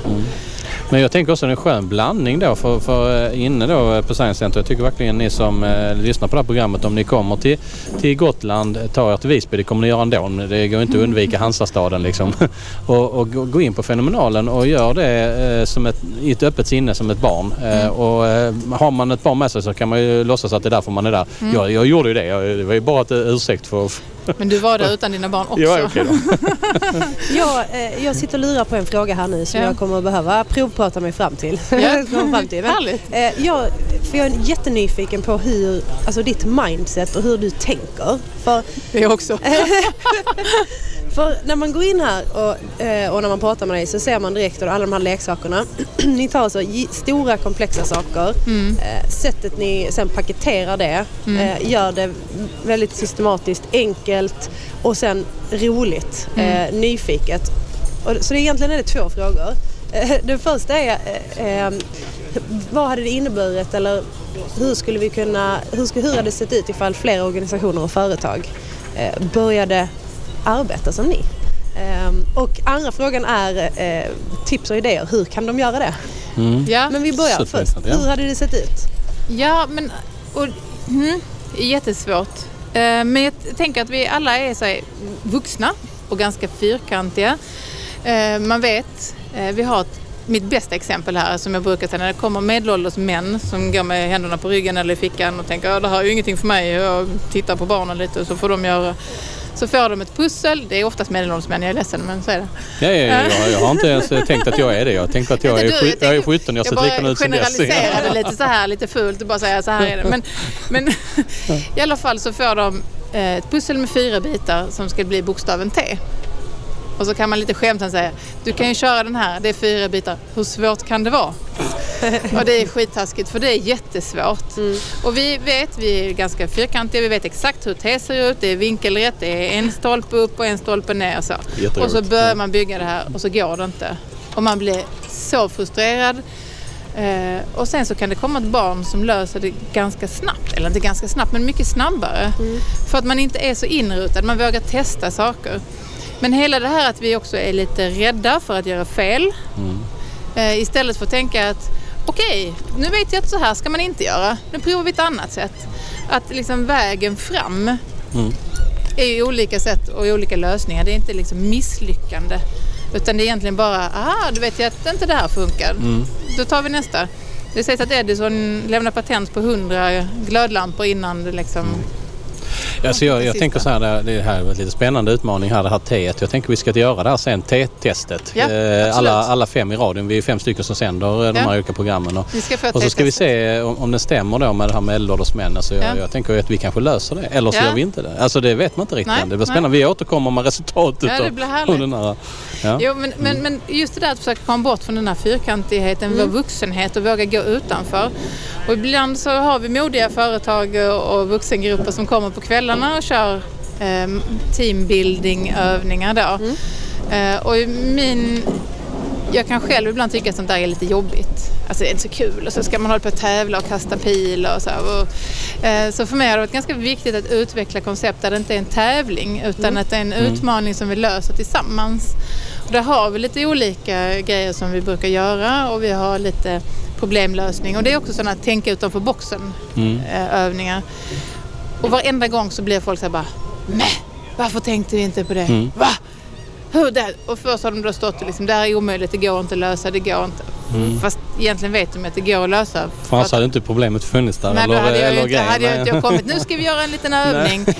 Men jag tänker också att det är en skön blandning då för, för eh, inne då eh, på Science Center. Jag tycker verkligen ni som eh, lyssnar på det här programmet om ni kommer till, till Gotland, eh, ta er till Visby. Det kommer ni göra ändå. Det går inte att undvika Hansastaden liksom. [LAUGHS] och, och gå gå in på Fenomenalen och gör det eh, som ett, i ett öppet sinne som ett barn. Eh, och eh, har man ett barn med sig så kan man ju låtsas att det är därför man är där. Jag, jag gjorde ju det. Jag, det var ju bara ett ursäkt för... Men du var där utan dina barn också. Ja, okej då. [LAUGHS] Jag, eh, jag sitter och lurar på en fråga här nu som Ja. jag kommer att behöva provprata mig fram till. Ja. [LAUGHS] Fram till. Men, Härligt. eh, jag, för jag är jättenyfiken på hur, alltså ditt mindset och hur du tänker. För Det också. [LAUGHS] För när man går in här och, eh, och när man pratar med dig så ser man direkt alla de här leksakerna. [CLEARS THROAT] ni tar alltså stora komplexa saker. Mm. Eh, sättet ni sen paketerar det eh, gör det väldigt systematiskt, enkelt och sen roligt, Mm. nyfiket. Så det egentligen är det två frågor. Den första är vad hade det inneburit eller hur skulle vi kunna, hur, hur hade det sett ut ifall fler organisationer och företag började arbeta som ni? Ehm, och andra frågan är eh, tips och idéer. Hur kan de göra det? Mm. Ja, Men vi börjar först. Hur hade det sett ut? ja men och, mm, jättesvårt. Eh, Men jag tänker att vi alla är så här, vuxna och ganska fyrkantiga. Eh, Man vet, eh, vi har ett mitt bästa exempel här som jag brukar säga när det kommer medelålders män som går med händerna på ryggen eller i fickan och tänker att det här är ju ingenting för mig. Jag tittar på barnen lite och så får de göra så får de ett pussel. Det är oftast medelålders män, jag är ledsen men så är det. Ja, ja, ja, jag, jag har inte ens tänkt att jag är det. Jag tänker att jag, är, du, sju- jag jag är tänker- 17, jag har sett likadan ut Jag sen dess. generaliserade lite så här, lite fult och bara säga så här är det. Men, men [LAUGHS] i alla fall så får de eh, ett pussel med fyra bitar som ska bli bokstaven T. Och så kan man lite skämtsamt säga, du kan ju köra den här, det är fyra bitar, hur svårt kan det vara? [LAUGHS] och det är skittaskigt för det är jättesvårt. Och vi vet, vi är ganska fyrkantiga, vi vet exakt hur T ser ut, det är vinkelrätt, det är en stolpe upp och en stolpe ner och så. Och så börjar man bygga det här och så går det inte. Och man blir så frustrerad. Eh, och sen så kan det komma ett barn som löser det ganska snabbt, eller inte ganska snabbt men mycket snabbare. För att man inte är så inrutad, man vågar testa saker. Men hela det här att vi också är lite rädda för att göra fel. Eh, istället för att tänka att okej, nu vet jag att så här ska man inte göra. Nu provar vi ett annat sätt. Att liksom vägen fram är ju olika sätt och olika lösningar. Det är inte liksom misslyckande. Utan det är egentligen bara, aha, du vet jag att inte det här funkar. Då tar vi nästa. Det sägs att Edison lämnade patent på 100 glödlampor innan det liksom... Alltså jag, jag tänker så här, det- här är en lite spännande utmaning här, det här teet. Jag tänker vi ska göra det här sen, T-testet. Ja, Eh, alla, alla fem i radion, vi är fem stycken som sänder eh, de Ja. här olika programmen. Och, och så ska vi se om, om det stämmer då med det här med medelålders män. Alltså jag, Ja. jag tänker att vi kanske löser det, eller så Ja. gör vi inte det. Alltså det vet man inte riktigt Nej, än. Det blir nej. spännande. Vi återkommer med resultatet Ja, av- den här. Ja. Jo, men, men, men just det där att försöka komma bort från den här fyrkantigheten, vår vuxenhet och våga gå utanför. Och ibland så har vi modiga företag och vuxengrupper som kommer på kvällarna och kör eh, teambuilding-övningar då. Eh, och min... Jag kan själv ibland tycka att sånt där är lite jobbigt. Alltså det är inte så kul och så ska man hålla på och tävla och kasta pil och så. Och, eh, så för mig har det varit ganska viktigt att utveckla koncept där det inte är en tävling utan att det är en utmaning som vi löser tillsammans. Och där har vi lite olika grejer som vi brukar göra och vi har lite problemlösning och det är också sådana tänka utanför boxen eh, övningar. Och varenda gång så blir folk så här bara Mäh, varför tänkte vi inte på det? Va? Hur det? Och först har de då stått och liksom, det här är omöjligt, det går inte att lösa, det går inte. Fast egentligen vet de att det går att lösa. För annars hade inte problemet funnits där. Nej, då eller, hade jag, eller inte, hade jag inte [LAUGHS] kommit. Nu ska vi göra en liten övning. [LAUGHS]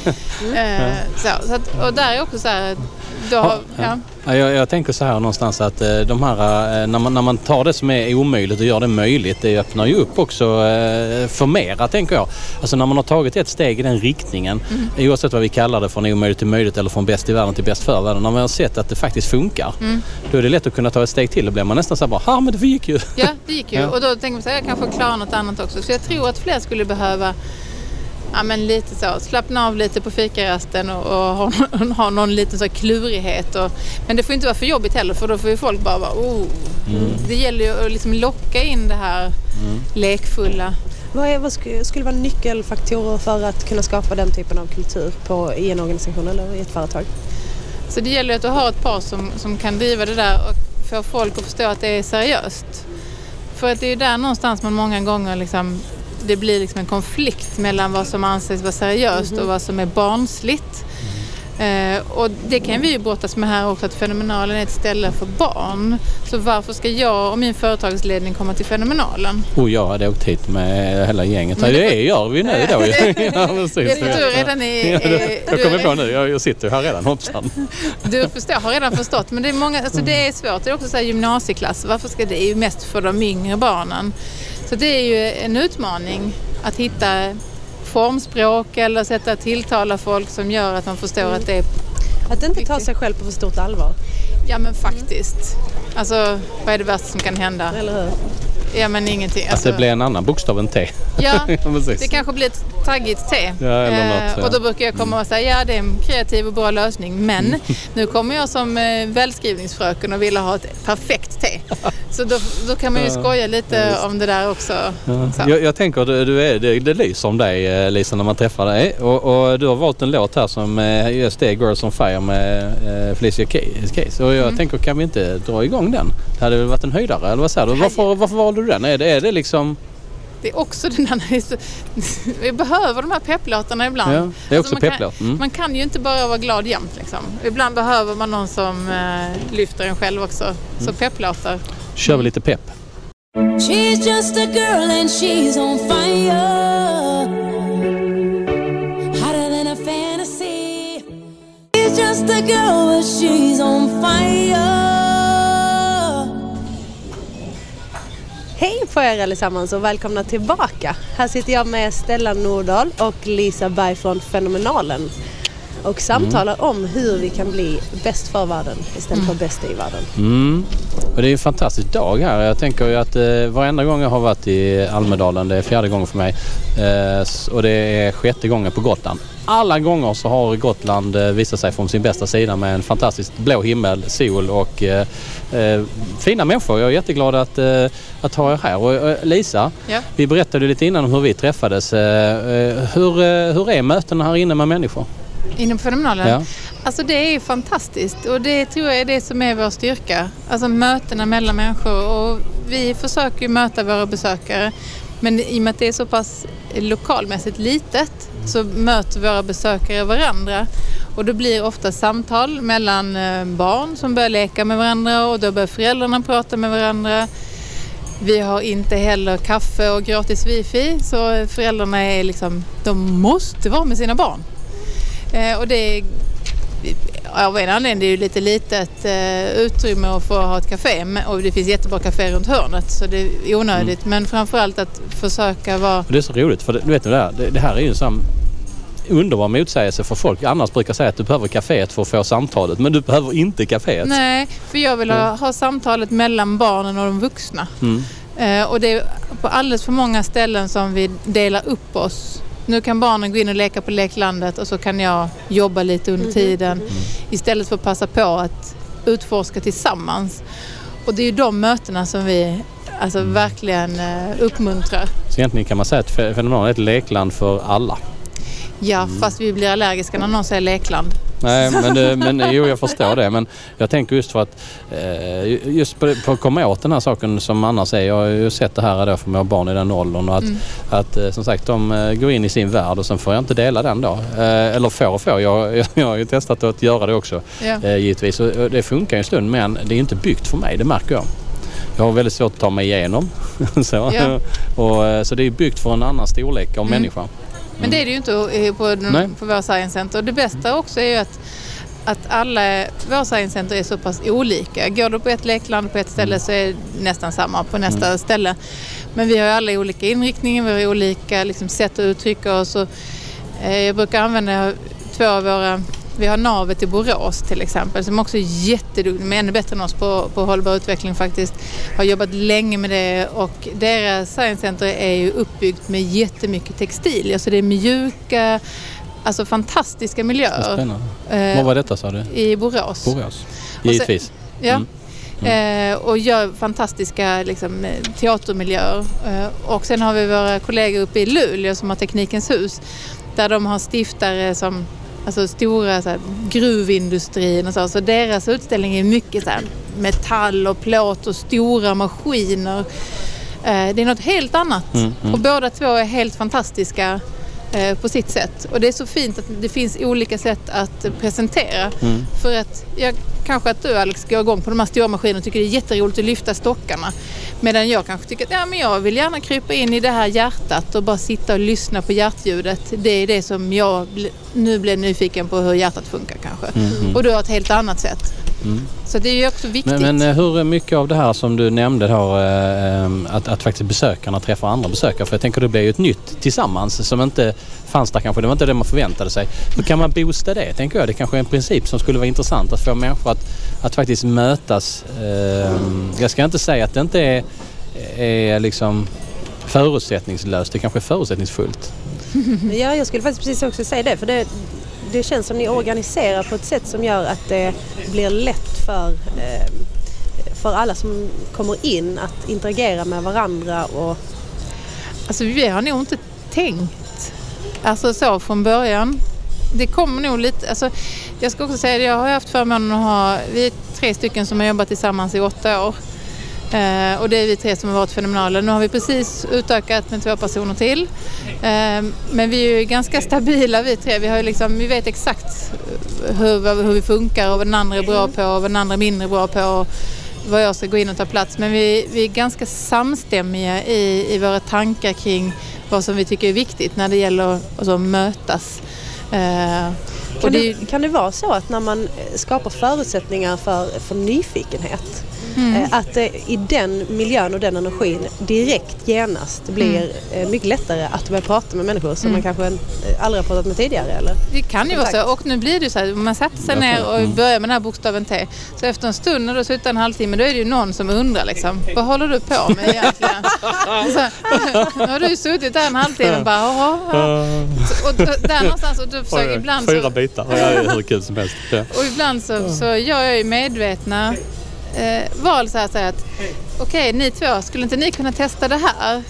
Eh, så, så att, och där är också så här, har- ja. Ja, jag, jag tänker så här någonstans att eh, de här, eh, när, man, när man tar det som är omöjligt och gör det möjligt, det öppnar ju upp också eh, för mera tänker jag. Alltså när man har tagit ett steg i den riktningen, Mm. oavsett vad vi kallar det från omöjligt till möjligt eller från bäst i världen till bäst för världen. När man har sett att det faktiskt funkar, Mm. då är det lätt att kunna ta ett steg till. Då blir man nästan så här bara, ja men det gick ju. ja, det gick ju. [LAUGHS] Ja. Och då tänker man så här, jag kanske klarar något annat också. Så jag tror att fler skulle behöva Ja men lite så, slappna av lite på fikarasten och, och ha, [LAUGHS] ha någon liten så klurighet. Och, men det får inte vara för jobbigt heller för då får ju folk bara vara oh. Det gäller ju att liksom locka in det här lekfulla. Vad, är, vad skulle, skulle vara nyckelfaktorer för att kunna skapa den typen av kultur på, i en organisation eller i ett företag? Så det gäller att du har ett par som, som kan driva det där och få folk att förstå att det är seriöst. För att det är ju där någonstans man många gånger liksom, det blir liksom en konflikt mellan vad som anses vara seriöst och vad som är barnsligt. Eh, och det kan vi ju brottas med här också, att Fenomenalen är ett ställe för barn. Så varför ska jag och min företagsledning komma till Fenomenalen? Och jag hade åkt hit med hela gänget. Men det, det- det gör vi nu då. [LAUGHS] ja, precis. Det är för att du redan är... Ja, är- det- jag kommer på nu, jag, jag sitter ju här redan hoppsan. Du förstår, har redan förstått. Men det är, många, alltså det är svårt. Det är också så här gymnasieklass. Varför ska det är ju mest för de yngre barnen. Så det är ju en utmaning att hitta formspråk eller sätta tilltala folk som gör att de förstår att det är, Att inte ta sig själv på för stort allvar, ja men faktiskt. Alltså vad är det värsta som kan hända? eller hur? Ja men ingenting. Att Alltså, det blir en annan bokstav än T. Ja, [LAUGHS] Ja, det kanske blir ett taggigt te. Ja, eller något, ja. och då brukar jag komma och säga ja det är en kreativ och bra lösning men [LAUGHS] nu kommer jag som eh, välskrivningsfröken och vill ha ett perfekt te. [LAUGHS] Så då, då kan man ju skoja lite om det där också. Så. Jag, jag tänker du, du är, det, det lyser om dig eh, Lisa när man träffar dig. Och, och du har valt en låt här som eh, just det, Girls on Fire med eh, Felicia Ke- Case. Och jag Mm. tänker kan vi inte dra igång den? Det hade väl varit en höjdare eller vad säger du? Varför, varför valde du den? Är det, är det liksom... Det är också den där, [LAUGHS] vi behöver de här pepplåtarna ibland. Ja, det är också man, kan, pepplåt. Mm. man kan ju inte bara vara glad jämt liksom. Ibland behöver man någon som eh, lyfter en själv också. Mm. Så pepplåtar. kör vi lite pepp. She's just a girl and she's on fire. Hotter than a fantasy. She's just a girl but she's on fire. Hej på er allesammans och välkomna tillbaka. Här sitter jag med Stellan Nordahl och Lisa Berg från Fenomenalen och samtalar om hur vi kan bli bäst för världen istället för bäst i världen. Mm. Och det är en fantastisk dag här. Jag tänker ju att eh, varenda gång jag har varit i Almedalen, det är fjärde gången för mig, eh, och det är sjätte gången på Gotland. Alla gånger så har Gotland eh, visat sig från sin bästa sida med en fantastisk blå himmel, sol och eh, eh, fina människor. Jag är jätteglad att, eh, att ha er här. Och, eh, Lisa, Ja. vi berättade lite innan om hur vi träffades. Hur, hur är mötena här inne med människor? Inom fenomenalen? Ja. Alltså det är ju fantastiskt och det tror jag är det som är vår styrka. Alltså mötena mellan människor och vi försöker ju möta våra besökare. Men i och med att det är så pass lokalmässigt litet så möter våra besökare varandra. Och det blir ofta samtal mellan eh, barn som börjar leka med varandra och då börjar föräldrarna prata med varandra. Vi har inte heller kaffe och gratis wifi så föräldrarna är liksom, de måste vara med sina barn. Eh, och det är, av en anledning det är ju lite litet eh, utrymme att få ha ett café och det finns jättebra café runt hörnet så det är onödigt. Men framförallt att försöka vara... Det är så roligt för det, du vet det, där, det, det här är ju en sån underbar motsägelse för folk. Annars brukar säga att du behöver kaféet för att få samtalet men du behöver inte kaféet. Nej, för jag vill ha, ha samtalet mellan barnen och de vuxna. Mm. Eh, och det är på alldeles för många ställen som vi delar upp oss. Nu kan barnen gå in och leka på leklandet och så kan jag jobba lite under tiden istället för att passa på att utforska tillsammans. Och det är ju de mötena som vi alltså, verkligen eh, uppmuntrar. Så egentligen kan man säga att fe- fenomenalet är ett lekland för alla. Ja, fast vi blir allergiska när någon säger lekland. Nej [LAUGHS] men, det, men jo jag förstår det men jag tänker just för att eh, just på, på att komma åt den här saken som annars är. Jag har ju sett det här då för mina barn i den åldern och att, att eh, som sagt de eh, går in i sin värld och sen får jag inte dela den då. Eller får och får. Jag, jag, [LAUGHS] jag har ju testat att göra det också. Ja. givetvis. Och, det funkar ju en stund men det är inte byggt för mig, det märker jag. Jag har väldigt svårt att ta mig igenom. [LAUGHS] så, Ja. och, så det är byggt för en annan storlek av människa. Men det är det ju inte på, Nej. på våra science center. Det bästa också är ju att, att alla våra science center är så pass olika. Går du på ett lekland på ett ställe så är det nästan samma på nästa ställe. Men vi har alla olika inriktningar, vi har olika liksom, sätt att uttrycka oss. Och, eh, jag brukar använda två av våra vi har navet i Borås till exempel som också är jätteduktiga, men ännu bättre än oss på, på hållbar utveckling faktiskt. Har jobbat länge med det och deras science center är ju uppbyggt med jättemycket textilier. Så det är mjuka, alltså fantastiska Vad miljöer. Spännande. Eh, Vad var detta sa du? I Borås. Borås? Givetvis. Ja. Mm. Eh, och gör fantastiska liksom, teatermiljöer. Eh, och sen har vi våra kollegor uppe i Luleå som har Teknikens hus. Där de har stiftare som Alltså stora så här, gruvindustrin och så. Så deras utställning är mycket så här, metall och plåt och stora maskiner. Eh, det är något helt annat. Mm, mm. Och båda två är helt fantastiska på sitt sätt. Och det är så fint att det finns olika sätt att presentera. Mm. För att jag, kanske att du Alex går igång på de här stora maskinerna och tycker det är jätteroligt att lyfta stockarna. Medan jag kanske tycker att ja, men jag vill gärna krypa in i det här hjärtat och bara sitta och lyssna på hjärtljudet. Det är det som jag nu blev nyfiken på hur hjärtat funkar kanske. Och du har ett helt annat sätt. Mm. Så det är ju också viktigt. Men, men eh, hur mycket av det här som du nämnde då, eh, eh, att, att faktiskt besökarna träffar andra besökare. För jag tänker det blir ju ett nytt tillsammans som inte fanns där kanske. Det var inte det man förväntade sig. Hur kan man boosta det tänker jag? Det kanske är en princip som skulle vara intressant att få människor att, att faktiskt mötas. Eh, jag ska inte säga att det inte är, är liksom förutsättningslöst. Det kanske är förutsättningsfullt. [LAUGHS] Ja, jag skulle faktiskt precis också säga det. För det, det känns som ni organiserar på ett sätt som gör att det blir lätt för, eh, för alla som kommer in att interagera med varandra. Och, Alltså vi har nog inte tänkt alltså så från början. Det kommer nog lite, alltså jag ska också säga att jag har haft förmånen att ha, vi är tre stycken som har jobbat tillsammans i åtta år. Eh, och det är vi tre som har varit fenomenala. Nu har vi precis utökat med två personer till. Eh, men vi är ju ganska stabila vi tre. Vi, har ju liksom, vi vet exakt hur, hur vi funkar och vad den andra är bra på och vad den andra är mindre bra på. var jag ska gå in och ta plats. Men vi, vi är ganska samstämmiga i, i våra tankar kring vad som vi tycker är viktigt när det gäller att alltså, mötas. Eh, och Kan det, det, kan det vara så att när man skapar förutsättningar för, för nyfikenhet Mm. eh, att det i den miljön och den energin direkt genast blir eh, mycket lättare att börja prata med människor som Mm. man kanske eh, aldrig har pratat med tidigare eller? Det kan ju vara så. Och nu blir det så här, man sätter sig ner och mm. börjar med den här bokstaven T. Så efter en stund när du har suttit en halvtimme då är det ju någon som undrar liksom, vad håller du på med egentligen? så, [LAUGHS] nu har du ju suttit där en halvtimme och bara. Så- Och då- där någonstans, och du försöker ibland så, Fyra bitar. Ja, det är hur kul som helst. Ja. och ibland så, så gör jag ju medvetna eh, val så här, så här att okej ni två, skulle inte ni kunna testa det här?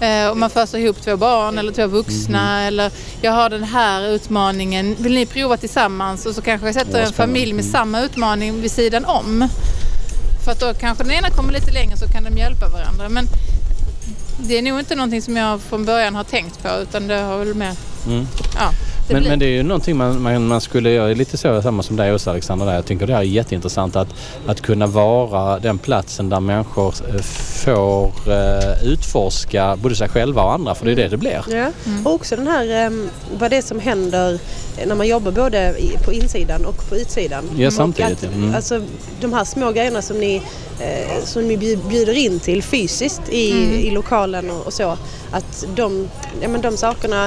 Eh, om man föser ihop två barn eller två vuxna eller jag har den här utmaningen, vill ni prova tillsammans? Och så kanske jag sätter en familj med Mm. samma utmaning vid sidan om. För att då kanske den ena kommer lite längre så kan de hjälpa varandra. Men det är nog inte någonting som jag från början har tänkt på utan det har väl mer, Mm. ja. Det Men, blir. men det är ju någonting man, man, man skulle göra lite så samma som dig också Alexander. Där. Jag tycker det här är jätteintressant att, att kunna vara den platsen där människor eh, får eh, utforska både sig själva och andra för det är det det blir. Ja. Och också den här, um, vad det är som händer när man jobbar både i, på insidan och på utsidan. Ja, Och samtidigt, Att. Mm. Alltså de här små grejerna som ni, eh, som ni bjud- bjuder in till fysiskt i, i lokalen och, och så. Att de, ja, men de sakerna,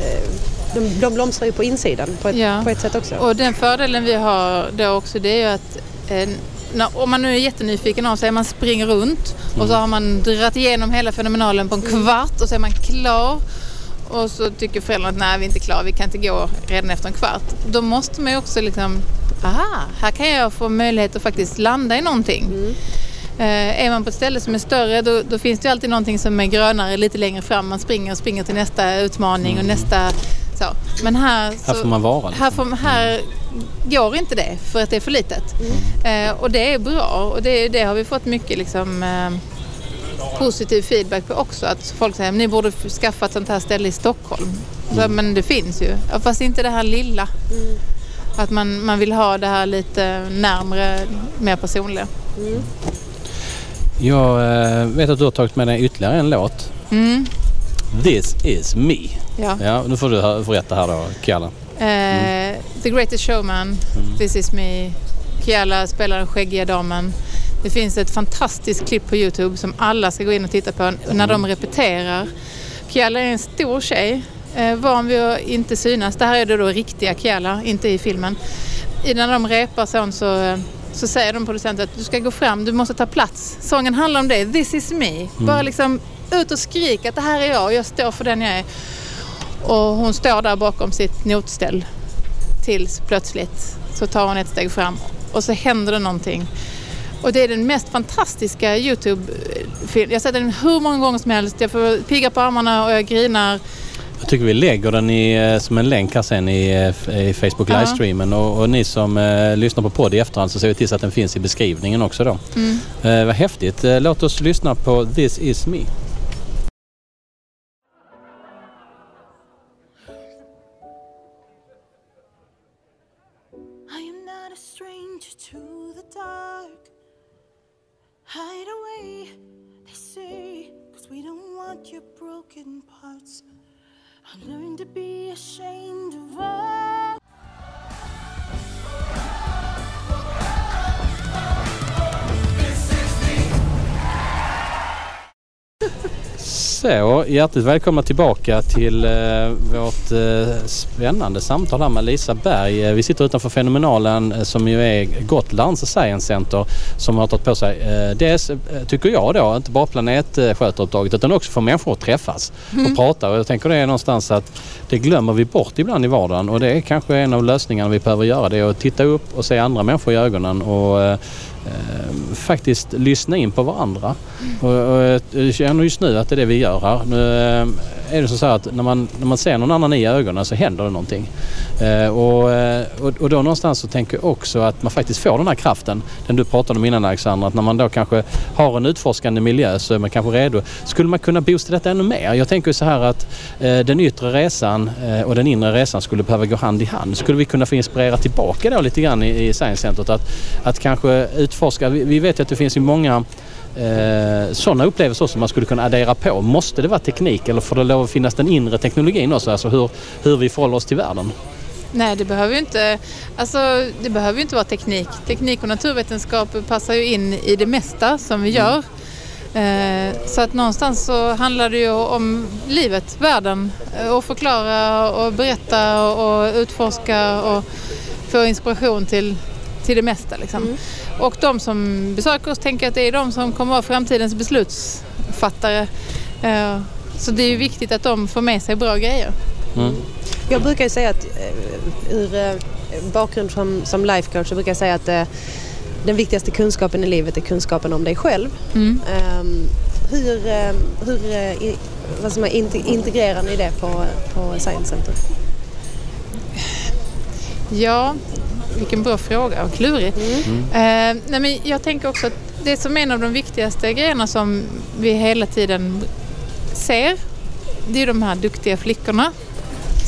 eh, de, de blomstrar ju på insidan på ett, Ja. på ett sätt också. Och den fördelen vi har då också det är ju att eh, när, om man nu är jättenyfiken av sig, man springer runt och så har man dragit igenom hela fenomenalen på en kvart och så är man klar. Och så tycker föräldrarna att nej vi är inte klara, vi kan inte gå redan efter en kvart. Då måste man ju också liksom, aha, här kan jag få möjlighet att faktiskt landa i någonting. Eh, är man på ett ställe som är större då, då finns det ju alltid någonting som är grönare lite längre fram. Man springer och springer till nästa utmaning och nästa så. Men här, så, Här får man vara. här, får, här går inte det för att det är för litet. Eh, och det är bra och det, det har vi fått mycket liksom, eh, positiv feedback på också. Att folk säger att ni borde skaffa ett sånt här ställe i Stockholm. Så, men det finns ju. Fast inte det här lilla. Att man, man vill ha det här lite närmre, mer personliga. Jag eh, vet att du har tagit med dig ytterligare en låt. Mm. This is me. Ja. Ja, nu får du berätta här då, Kalle. Eh, The Greatest Showman, This is me. Kiala spelar den skäggiga damen. Det finns ett fantastiskt klipp på Youtube som alla ska gå in och titta på när de repeterar. Kiala är en stor tjej, eh, van vid att inte synas. Det här är då riktiga Kiala, inte i filmen. I när de repar sånt så, eh, så säger de producenten att du ska gå fram, du måste ta plats. Sången handlar om det, this is me. Bara liksom ut och skrik att det här är jag och jag står för den jag är. Och hon står där bakom sitt notställ tills plötsligt så tar hon ett steg fram och så händer det någonting. Och det är den mest fantastiska Youtube-film. Jag har sett den hur många gånger som helst. Jag får pigga på armarna och jag grinar. Jag tycker vi lägger den i, eh, som en länk här sen i, eh, i Facebook Ja. livestreamen och, och ni som eh, lyssnar på podd i efterhand så ser vi till att den finns i beskrivningen också då. Mm. Eh, vad häftigt. Eh, låt oss lyssna på This is me. To be ashamed of all. Så, hjärtligt välkomna tillbaka till eh, vårt eh, spännande samtal här med Lisa Berg. Eh, vi sitter utanför Fenomenalen eh, som ju är Gotlands Science Center som har tagit på sig eh, dels, eh, tycker jag då, inte bara planetskötaruppdraget utan också för människor att träffas och prata. Och jag tänker det är någonstans att det glömmer vi bort ibland i vardagen och det är kanske en av lösningarna vi behöver göra. Det är att titta upp och se andra människor i ögonen och eh, faktiskt lyssna in på varandra. Och, och jag känner just nu att det är det vi gör här. Nu, eh, är det så här att när man, när man ser någon annan i ögonen så händer det någonting. Eh, och, eh, och, och då någonstans så tänker jag också att man faktiskt får den här kraften, den du pratade om innan Alexandra, att när man då kanske har en utforskande miljö så är man kanske redo. Skulle man kunna boosta detta ännu mer? Jag tänker så här att eh, den yttre resan eh, och den inre resan skulle behöva gå hand i hand. Skulle vi kunna få inspirera tillbaka då lite grann i, i Science Centret att, att kanske utforska, vi, vi vet ju att det finns ju många eh, sådana upplevelser som man skulle kunna addera på. Måste det vara teknik eller får det lov att finnas den inre teknologin också? Alltså hur, hur vi förhåller oss till världen. Nej, det behöver ju inte, alltså, det behöver inte vara teknik. Teknik och naturvetenskap passar ju in i det mesta som vi gör. Eh, så att någonstans så handlar det ju om livet, världen. eh, Och förklara och berätta och utforska och få inspiration till, till det mesta. Liksom. Och de som besöker oss tänker att det är de som kommer vara framtidens beslutsfattare. Eh, Så det är ju viktigt att de får med sig bra grejer. Mm. Jag brukar ju säga att eh, ur eh, bakgrund som, som life coach så brukar jag säga att den viktigaste kunskapen i livet är kunskapen om dig själv. Mm. Ehm, hur hur vad som är, inte- integrerar ni det på, på Science Center? Ja, vilken bra fråga och klurig. Eh, nej men jag tänker också att det som är en av de viktigaste grejerna som vi hela tiden ser, det är de här duktiga flickorna.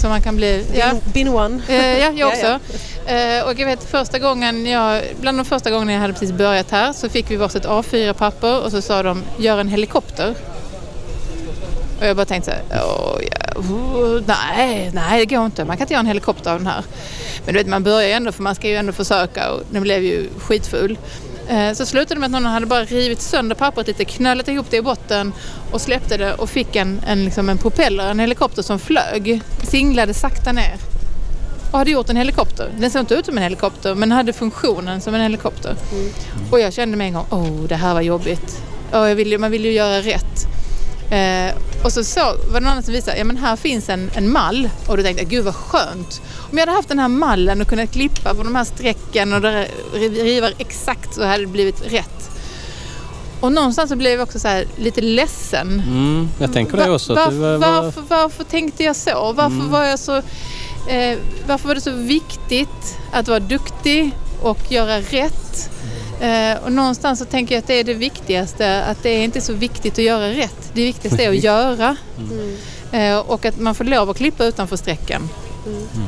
Som man kan bli... Ja, bin one. Eh, ja, jag [LAUGHS] Ja, också. Eh, och jag vet första gången jag, bland de första gångerna jag hade precis börjat här så fick vi varsitt A4-papper och så sa de gör en helikopter. Och jag bara tänkte så här, "Åh, ja, oh, nej, nej det går inte. Man kan inte göra en helikopter av den här. Men du vet, man börjar ju ändå för man ska ju ändå försöka och den blev ju skitfull. Eh, Så slutade det med att någon hade bara rivit sönder pappret lite, knölat ihop det i botten och släppte det och fick en, en, liksom en propeller, en helikopter som flög, singlade sakta ner och hade gjort en helikopter. Den såg inte ut som en helikopter men hade funktionen som en helikopter. Och jag kände med en gång, oh det här var jobbigt. Oh, vill, ju- man vill ju göra rätt. Eh, och så, så var det någon annan som visade, ja men här finns en, en mall. Och då tänkte jag, gud vad skönt. Om jag hade haft den här mallen och kunnat klippa på de här strecken och riva exakt så hade det blivit rätt. Och någonstans så blev jag också så här, lite ledsen. Mm, jag tänker det också. Var, var, varför, varför tänkte jag så? Varför var jag så... Eh, varför var det så viktigt att vara duktig och göra rätt? Eh, och någonstans så tänker jag att det är det viktigaste, att det är inte så viktigt att göra rätt. Det viktigaste är att göra. Eh, och att man får lov att klippa utanför strecken.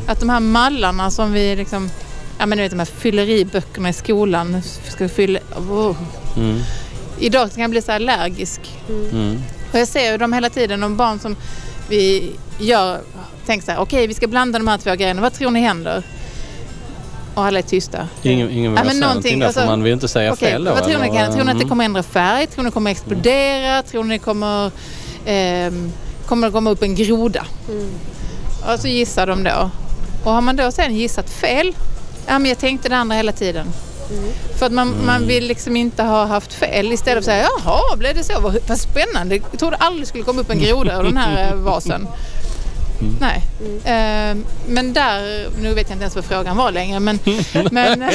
Att de här mallarna som vi liksom, ja men du vet de här fylleriböckerna i skolan, ska fylla, oh. mm, Idag kan jag bli så allergisk. mm, Och jag ser ju dem hela tiden, de barn som vi gör, tänker så här, okej vi ska blanda de här två grejerna, vad tror ni händer? Och alla är tysta. ingen, ingen vill Ja, säga någonting någonting, där för alltså, man vill inte säga Okej, fel då. vad tror ni? Kan, tror ni att det Mm. kommer ändra färg? Tror ni det kommer explodera? Tror ni det kommer, ehm, kommer det komma upp en groda? Och så gissar de då. Och har man då sen gissat fel, ja men jag tänkte det andra hela tiden. För att man, man vill liksom inte ha haft fel istället för att säga jaha, blev det så? Vad, vad spännande. Jag trodde aldrig skulle komma upp en groda ur den här eh, vasen. Nej. Ehm, men där, nu vet jag inte ens vad frågan var längre, men, [LAUGHS] men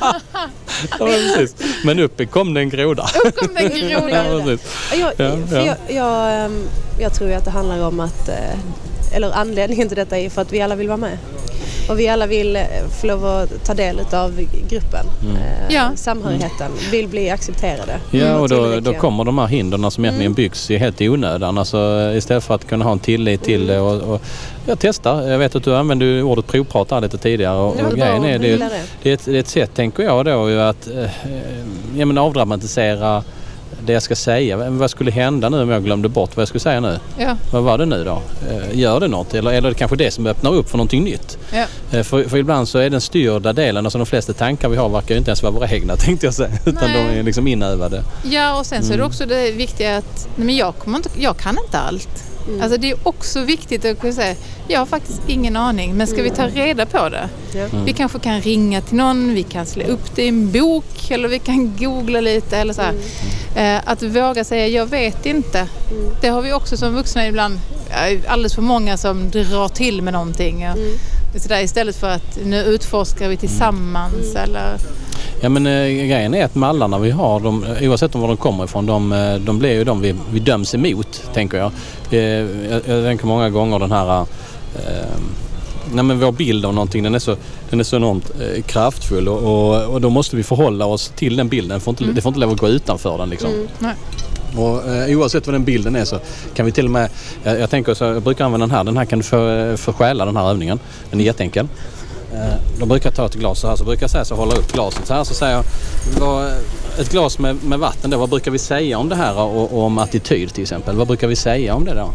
Ja, precis. Men uppe kom det en groda. upp kom det en groda. [LAUGHS] Ja. Jag, Ja, för ja. Jag, jag, ehm, jag tror att det handlar om att, eh, eller anledningen till detta är för att vi alla vill vara med. Och vi alla vill eh, få lov att ta del av gruppen. Eh, Ja. Samhörigheten, vill bli accepterade. Ja, och då, då kommer de här hindren som egentligen byggs i helt i onödan. Alltså, istället för att kunna ha en tillit till det. Och, och, jag testar. Jag vet att du använde ordet provprata lite tidigare. Och, och grejen är det, är ett, det är ett sätt, tänker jag då, att eh, ja, men avdramatisera det jag ska säga. Vad skulle hända nu om jag glömde bort vad jag skulle säga nu? Ja, Vad var det nu då? Eh, Gör det något? Eller, eller är det kanske det som öppnar upp för någonting nytt? ja. Eh, För, för ibland så är den styrda delen, alltså de flesta tankar vi har verkar ju inte ens vara våra egna [LAUGHS] tänkte jag säga. Utan Nej. de är liksom inövade. ja och sen så är Mm. det också det viktiga att nej, men jag, inte, jag kan inte allt. Alltså det är också viktigt att kunna säga, jag har faktiskt ingen aning, men ska vi ta reda på det? Ja. Vi kanske kan ringa till någon, vi kan slå upp det i en bok eller vi kan [LAUGHS] googla lite eller så här. Eh, Att våga säga, jag vet inte. Det har vi också som vuxna ibland, eh, alldeles för många som drar till med någonting. Och, så där, istället för att nu utforskar vi tillsammans eller... Ja men eh, grejen är att mallarna vi har, de, oavsett om var de kommer ifrån, de, eh, de blir ju de vi, vi döms emot, tänker jag. Eh, jag. Jag tänker många gånger den här... Eh, nej men vår bild av någonting den är så, den är så enormt eh, kraftfull och, och, och då måste vi förhålla oss till den bilden. Det får inte, det får inte lov att gå utanför den liksom. Nej. Och, eh, oavsett vad den bilden är så kan vi till och med, jag, jag tänker så, jag brukar använda den här, den här kan du få, eh, få stjäla den här övningen. Den är jätteenkel. Eh, då brukar ta ett glas så här, så brukar jag säga så hålla upp glaset så här så säger jag, vad, ett glas med, med vatten då, vad brukar vi säga om det här och, och om attityd till exempel? Vad brukar vi säga om det då?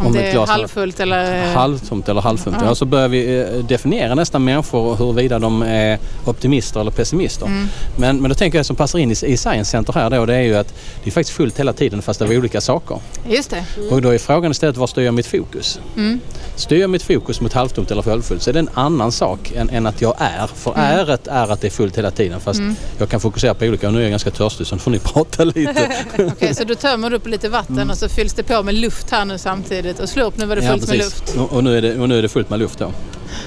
Om, Om det är halvfullt eller... Halvtomt eller halvfullt. Ja. Ja. så börjar vi eh, definiera nästan människor huruvida de är optimister eller pessimister. Mm. Men, men då tänker jag som passar in i, i Science Center här då det är ju att det är faktiskt fullt hela tiden fast det är olika saker. Just det. Och då är frågan istället var styr jag mitt fokus? Mm. Styr jag mitt fokus mot halvtomt eller halvfullt så är det en annan sak än, än att jag är. För Mm. äret är att det är fullt hela tiden fast jag kan fokusera på olika. Och nu är jag ganska törstig så nu får ni [LAUGHS] prata lite. [LAUGHS] Okej, så du tömmer upp lite vatten och så fylls det på med luft här nu samtidigt och slå upp nu var det Ja, fullt med precis. luft. Och, och, nu är det, och nu är det fullt med luft då.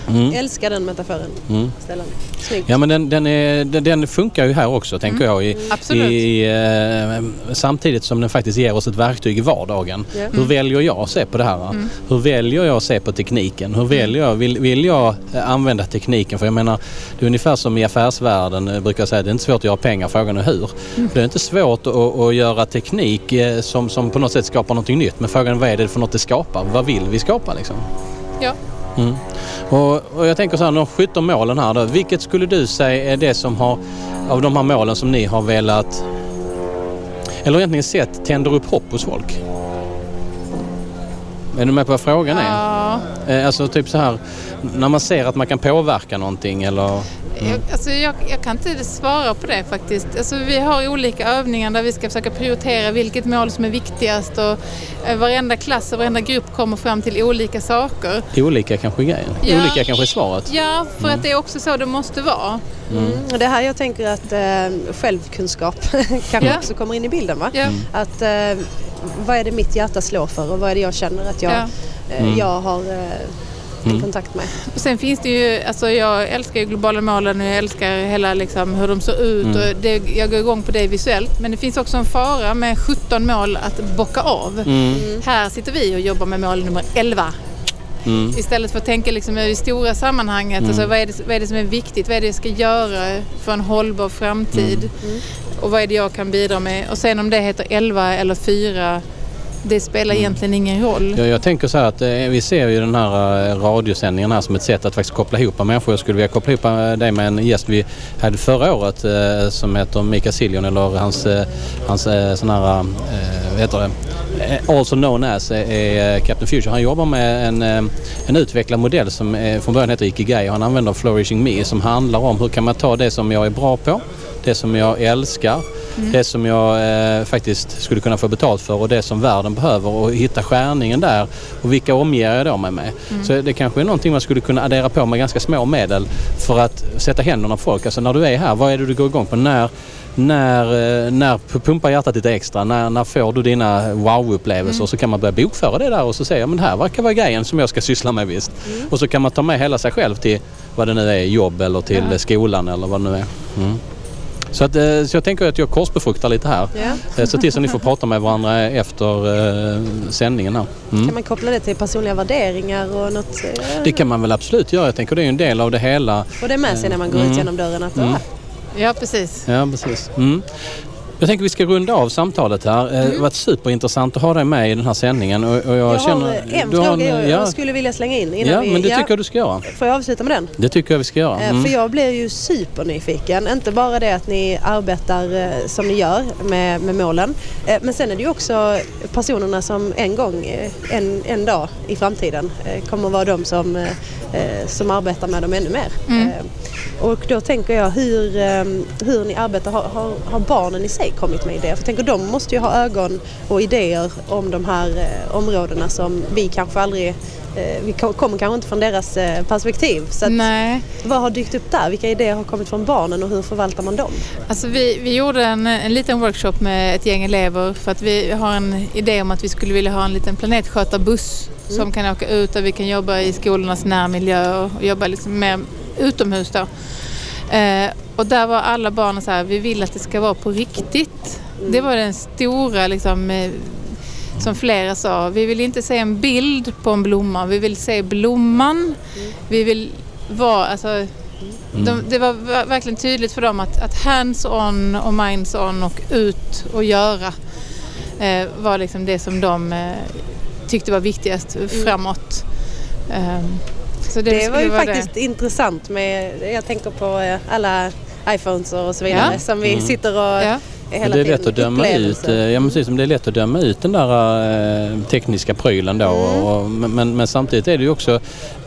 Mm. Älskar den metaforen. Mm. Stellan. Snyggt. Ja men den, den, är, den, den funkar ju här också tänker jag. I, Absolut. i, eh, samtidigt som den faktiskt ger oss ett verktyg i vardagen. Ja. Hur väljer jag att se på det här? Hur väljer jag att se på tekniken? Hur väljer jag? Vill, vill jag eh, använda tekniken? För jag menar, det är ungefär som i affärsvärlden eh, brukar jag säga, det är inte svårt att göra pengar, frågan är hur. Det är inte svårt att, att göra teknik eh, som, som på något sätt skapar någonting nytt. Men frågan är vad är det för något det skapar? Vad vill vi skapa liksom? Ja. Mm. Och, och jag tänker så här, de 17 målen här då. Vilket skulle du säga är det som har, av de här målen som ni har velat, eller egentligen sett, tänder upp hopp hos folk? Är du med på vad frågan är? Ja. Eh, Alltså typ så här, när man ser att man kan påverka någonting eller... Jag, alltså jag, jag kan inte svara på det faktiskt. Alltså vi har olika övningar där vi ska försöka prioritera vilket mål som är viktigast och eh, varenda klass och varenda grupp kommer fram till olika saker. Olika kanske grejen. Ja. Olika kanske svaret. Ja, för att det är också så det måste vara. Mm. Och det här jag tänker att eh, självkunskap [LAUGHS] kanske Ja. också kommer in i bilden va? Ja. Att eh, vad är det mitt hjärta slår för och vad är det jag känner att jag, Ja. eh, jag har Mm. kontakt med. Sen finns det ju, alltså jag älskar ju globala målen och jag älskar hela liksom hur de ser ut Mm. och det, jag går igång på det visuellt. Men det finns också en fara med 17 mål att bocka av. Mm. Här sitter vi och jobbar med mål nummer 11. Mm. Istället för att tänka liksom i det stora sammanhanget. Mm. Alltså vad, är det, vad är det som är viktigt? Vad är det jag ska göra för en hållbar framtid? Mm. Och vad är det jag kan bidra med? Och sen om det heter 11 eller 4, det spelar egentligen ingen roll. Ja, jag tänker så här att eh, vi ser ju den här eh, radiosändningen här som ett sätt att faktiskt koppla ihop människor. Jag skulle vilja koppla ihop eh, dig med en gäst vi hade förra året eh, som heter Mika Siljon eller hans, eh, hans sån här, vad heter det? Also known as är Captain Future. Han jobbar med en, en utvecklad modell som från början heter Ikigai. Han använder Flourishing Me som handlar om hur kan man ta det som jag är bra på, det som jag älskar, det som jag eh, faktiskt skulle kunna få betalt för och det som världen behöver och hitta skärningen där och vilka omger jag då mig med. Så det kanske är någonting man skulle kunna addera på med ganska små medel för att sätta händerna på folk. Alltså när du är här, vad är det du går igång på? När, när, eh, när pumpar hjärtat lite extra? När, när får du dina wow-upplevelser? Så kan man börja bokföra det där och så säger jag men det här verkar vara grejen som jag ska syssla med visst. Och så kan man ta med hela sig själv till vad det nu är, jobb eller till Ja. skolan eller vad det nu är. Mm. Så, att, eh, så jag tänker att jag korsbefruktar lite här. [LAUGHS] Eh, Så till så ni får prata med varandra efter eh, sändningen här. Mm. Kan man koppla det till personliga värderingar och något? eh, Det kan man väl absolut göra. Jag tänker det är en del av det hela. Få det med sig när man går Mm. ut genom dörren att Mm. ah, Ja, precis. Ja, precis. Mm. Jag tänker vi ska runda av samtalet här. Det har varit superintressant att ha dig med i den här sändningen. Och, och jag, jag känner, har en du har fråga jag, ja, skulle vilja slänga in innan ja, vi... men det tycker jag du ska göra. Får jag avsluta med den? Det tycker jag vi ska göra. Eh, Mm. För jag blir ju supernyfiken. Inte bara det att ni arbetar eh, som ni gör med, med målen. eh, Men sen är det ju också personerna som en gång, eh, en, en dag i framtiden eh, kommer att vara de som, eh, eh, som arbetar med dem ännu mer. Mm. Och då tänker jag hur, eh, hur ni arbetar. Har, har, barnen i sig kommit med idéer? För jag tänker de måste ju ha ögon och idéer om de här eh, områdena som vi kanske aldrig eh, vi ko- kommer kanske inte från deras eh, perspektiv. Så vad har dykt upp där? Vilka idéer har kommit från barnen och hur förvaltar man dem? Alltså vi, vi gjorde en, en liten workshop med ett gäng elever för att vi har en idé om att vi skulle vilja ha en liten planetskötarbuss som kan åka ut där vi kan jobba i skolornas närmiljö och, och jobba liksom mer utomhus då. Eh, och där var alla barnen så här, vi vill att det ska vara på riktigt. Det var den stora liksom, eh, som flera sa, vi vill inte se en bild på en blomma, vi vill se blomman. Vi vill vara, alltså, de, det var ver- verkligen tydligt för dem att, att hands-on och minds-on och ut och göra eh, var liksom det som de eh, tyckte var viktigast framåt. Så det, Det var ju faktiskt intressant med, jag tänker på eh, alla iPhones och så vidare Ja. som vi sitter och det. Ja. Hela det är lätt att döma ut, eh, ja, precis det är lätt att döma ut den där eh, tekniska prylen då. Mm. Och, men, men, samtidigt är det ju också,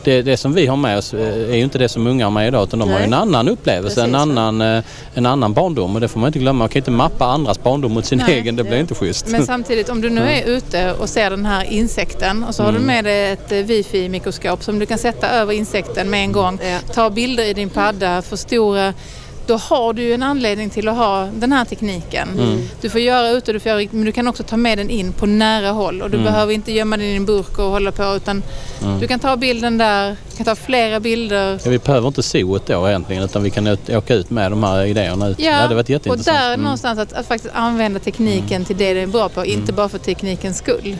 det, det som vi har med oss eh, är ju inte det som unga har med idag utan de har ju en Nej. annan upplevelse, en Precis, annan, eh, en annan barndom och det får man inte glömma. Man kan inte mappa andras barndom mot sin Nej. egen, det blir inte schysst. Men samtidigt om du nu är ute och ser den här insekten och så har du med dig ett eh, wifi-mikroskop som du kan sätta över insekten med en gång. Ja. Ta bilder i din padda, förstora. Då har du ju en anledning till att ha den här tekniken. Du får göra ute, du får göra, men du kan också ta med den in på nära håll och du behöver inte gömma den i en burk och hålla på utan du kan ta bilden där, du kan ta flera bilder. Ja, vi behöver inte zooet då egentligen utan vi kan ut, åka ut med de här idéerna ut. Ja, det hade varit och där Mm. någonstans att, att faktiskt använda tekniken till det den är bra på, inte bara för teknikens skull.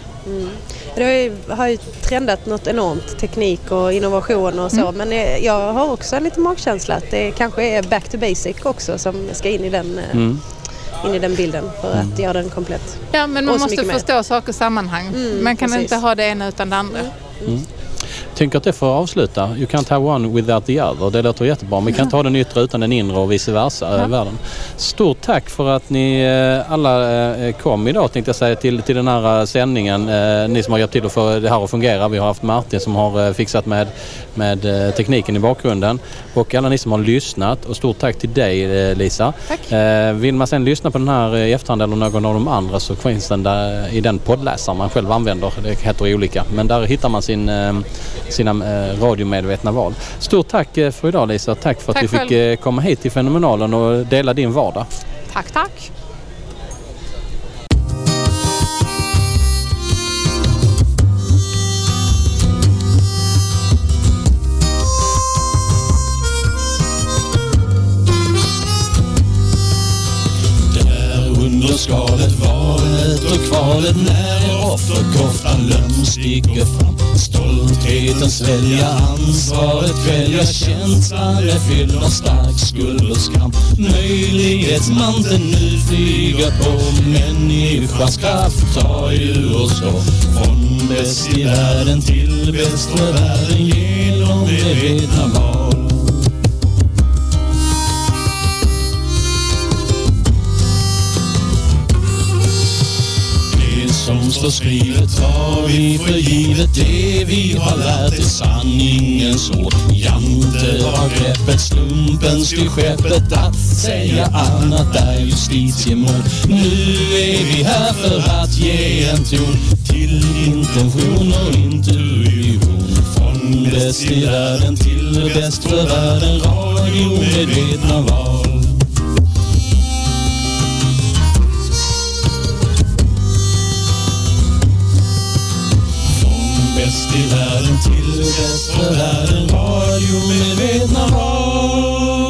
Det har ju, trendat något enormt, teknik och innovation och så. Mm. Men eh, jag har också en liten magkänsla att det kanske är back to basic också som ska in i den, eh, Mm. in i den bilden för att göra den komplett. Ja, men man måste mycket mer. förstå saker och sammanhang. Mm, man kan precis. inte ha det ena utan det andra. Tänker att det får avsluta. You can't have one without the other. Det låter jättebra. Men vi kan inte ha den yttre utan den inre och vice versa. i Världen. Stort tack för att ni eh, alla eh, kom idag tänkte jag säga till, till den här eh, sändningen. Eh, Ni som har hjälpt till att få det här att fungera. Vi har haft Martin som har eh, fixat med, med eh, tekniken i bakgrunden. Och alla ni som har lyssnat. Och stort tack till dig eh, Lisa. Tack. Eh, Vill man sen lyssna på den här eh, i efterhand eller någon av de andra så finns den där i den poddläsaren man själv använder. Det heter olika. Men där hittar man sin, eh, sina eh, radiomedvetna val. Stort tack eh, för idag Lisa. Tack för att Tack vi fick själv. eh, komma hit till Fenomenalen och dela din vardag. Tack, tack. Skalet valet och kvalet när offerkoftan lömsk sticker fram Stoltheten svälja ansvaret kvälja känslan är fylld av stark skuld och skam. Möjlighetsmanteln nu flyger på människans kraft tar ju oss då Från bäst i världen till bäst för världen genom det vetna val. Som står skrivet tar vi för givet. Det vi har lärt är sanningens ord. Jante har greppet, slumpen till skeppet Att säga annat är justitiemord. Nu är vi här för att ge en ton Till intention och intuition. Från bäst i världen till bäst för världen Radiomedvetna val bäst i världen till bäst för världen. Radiomedvetna val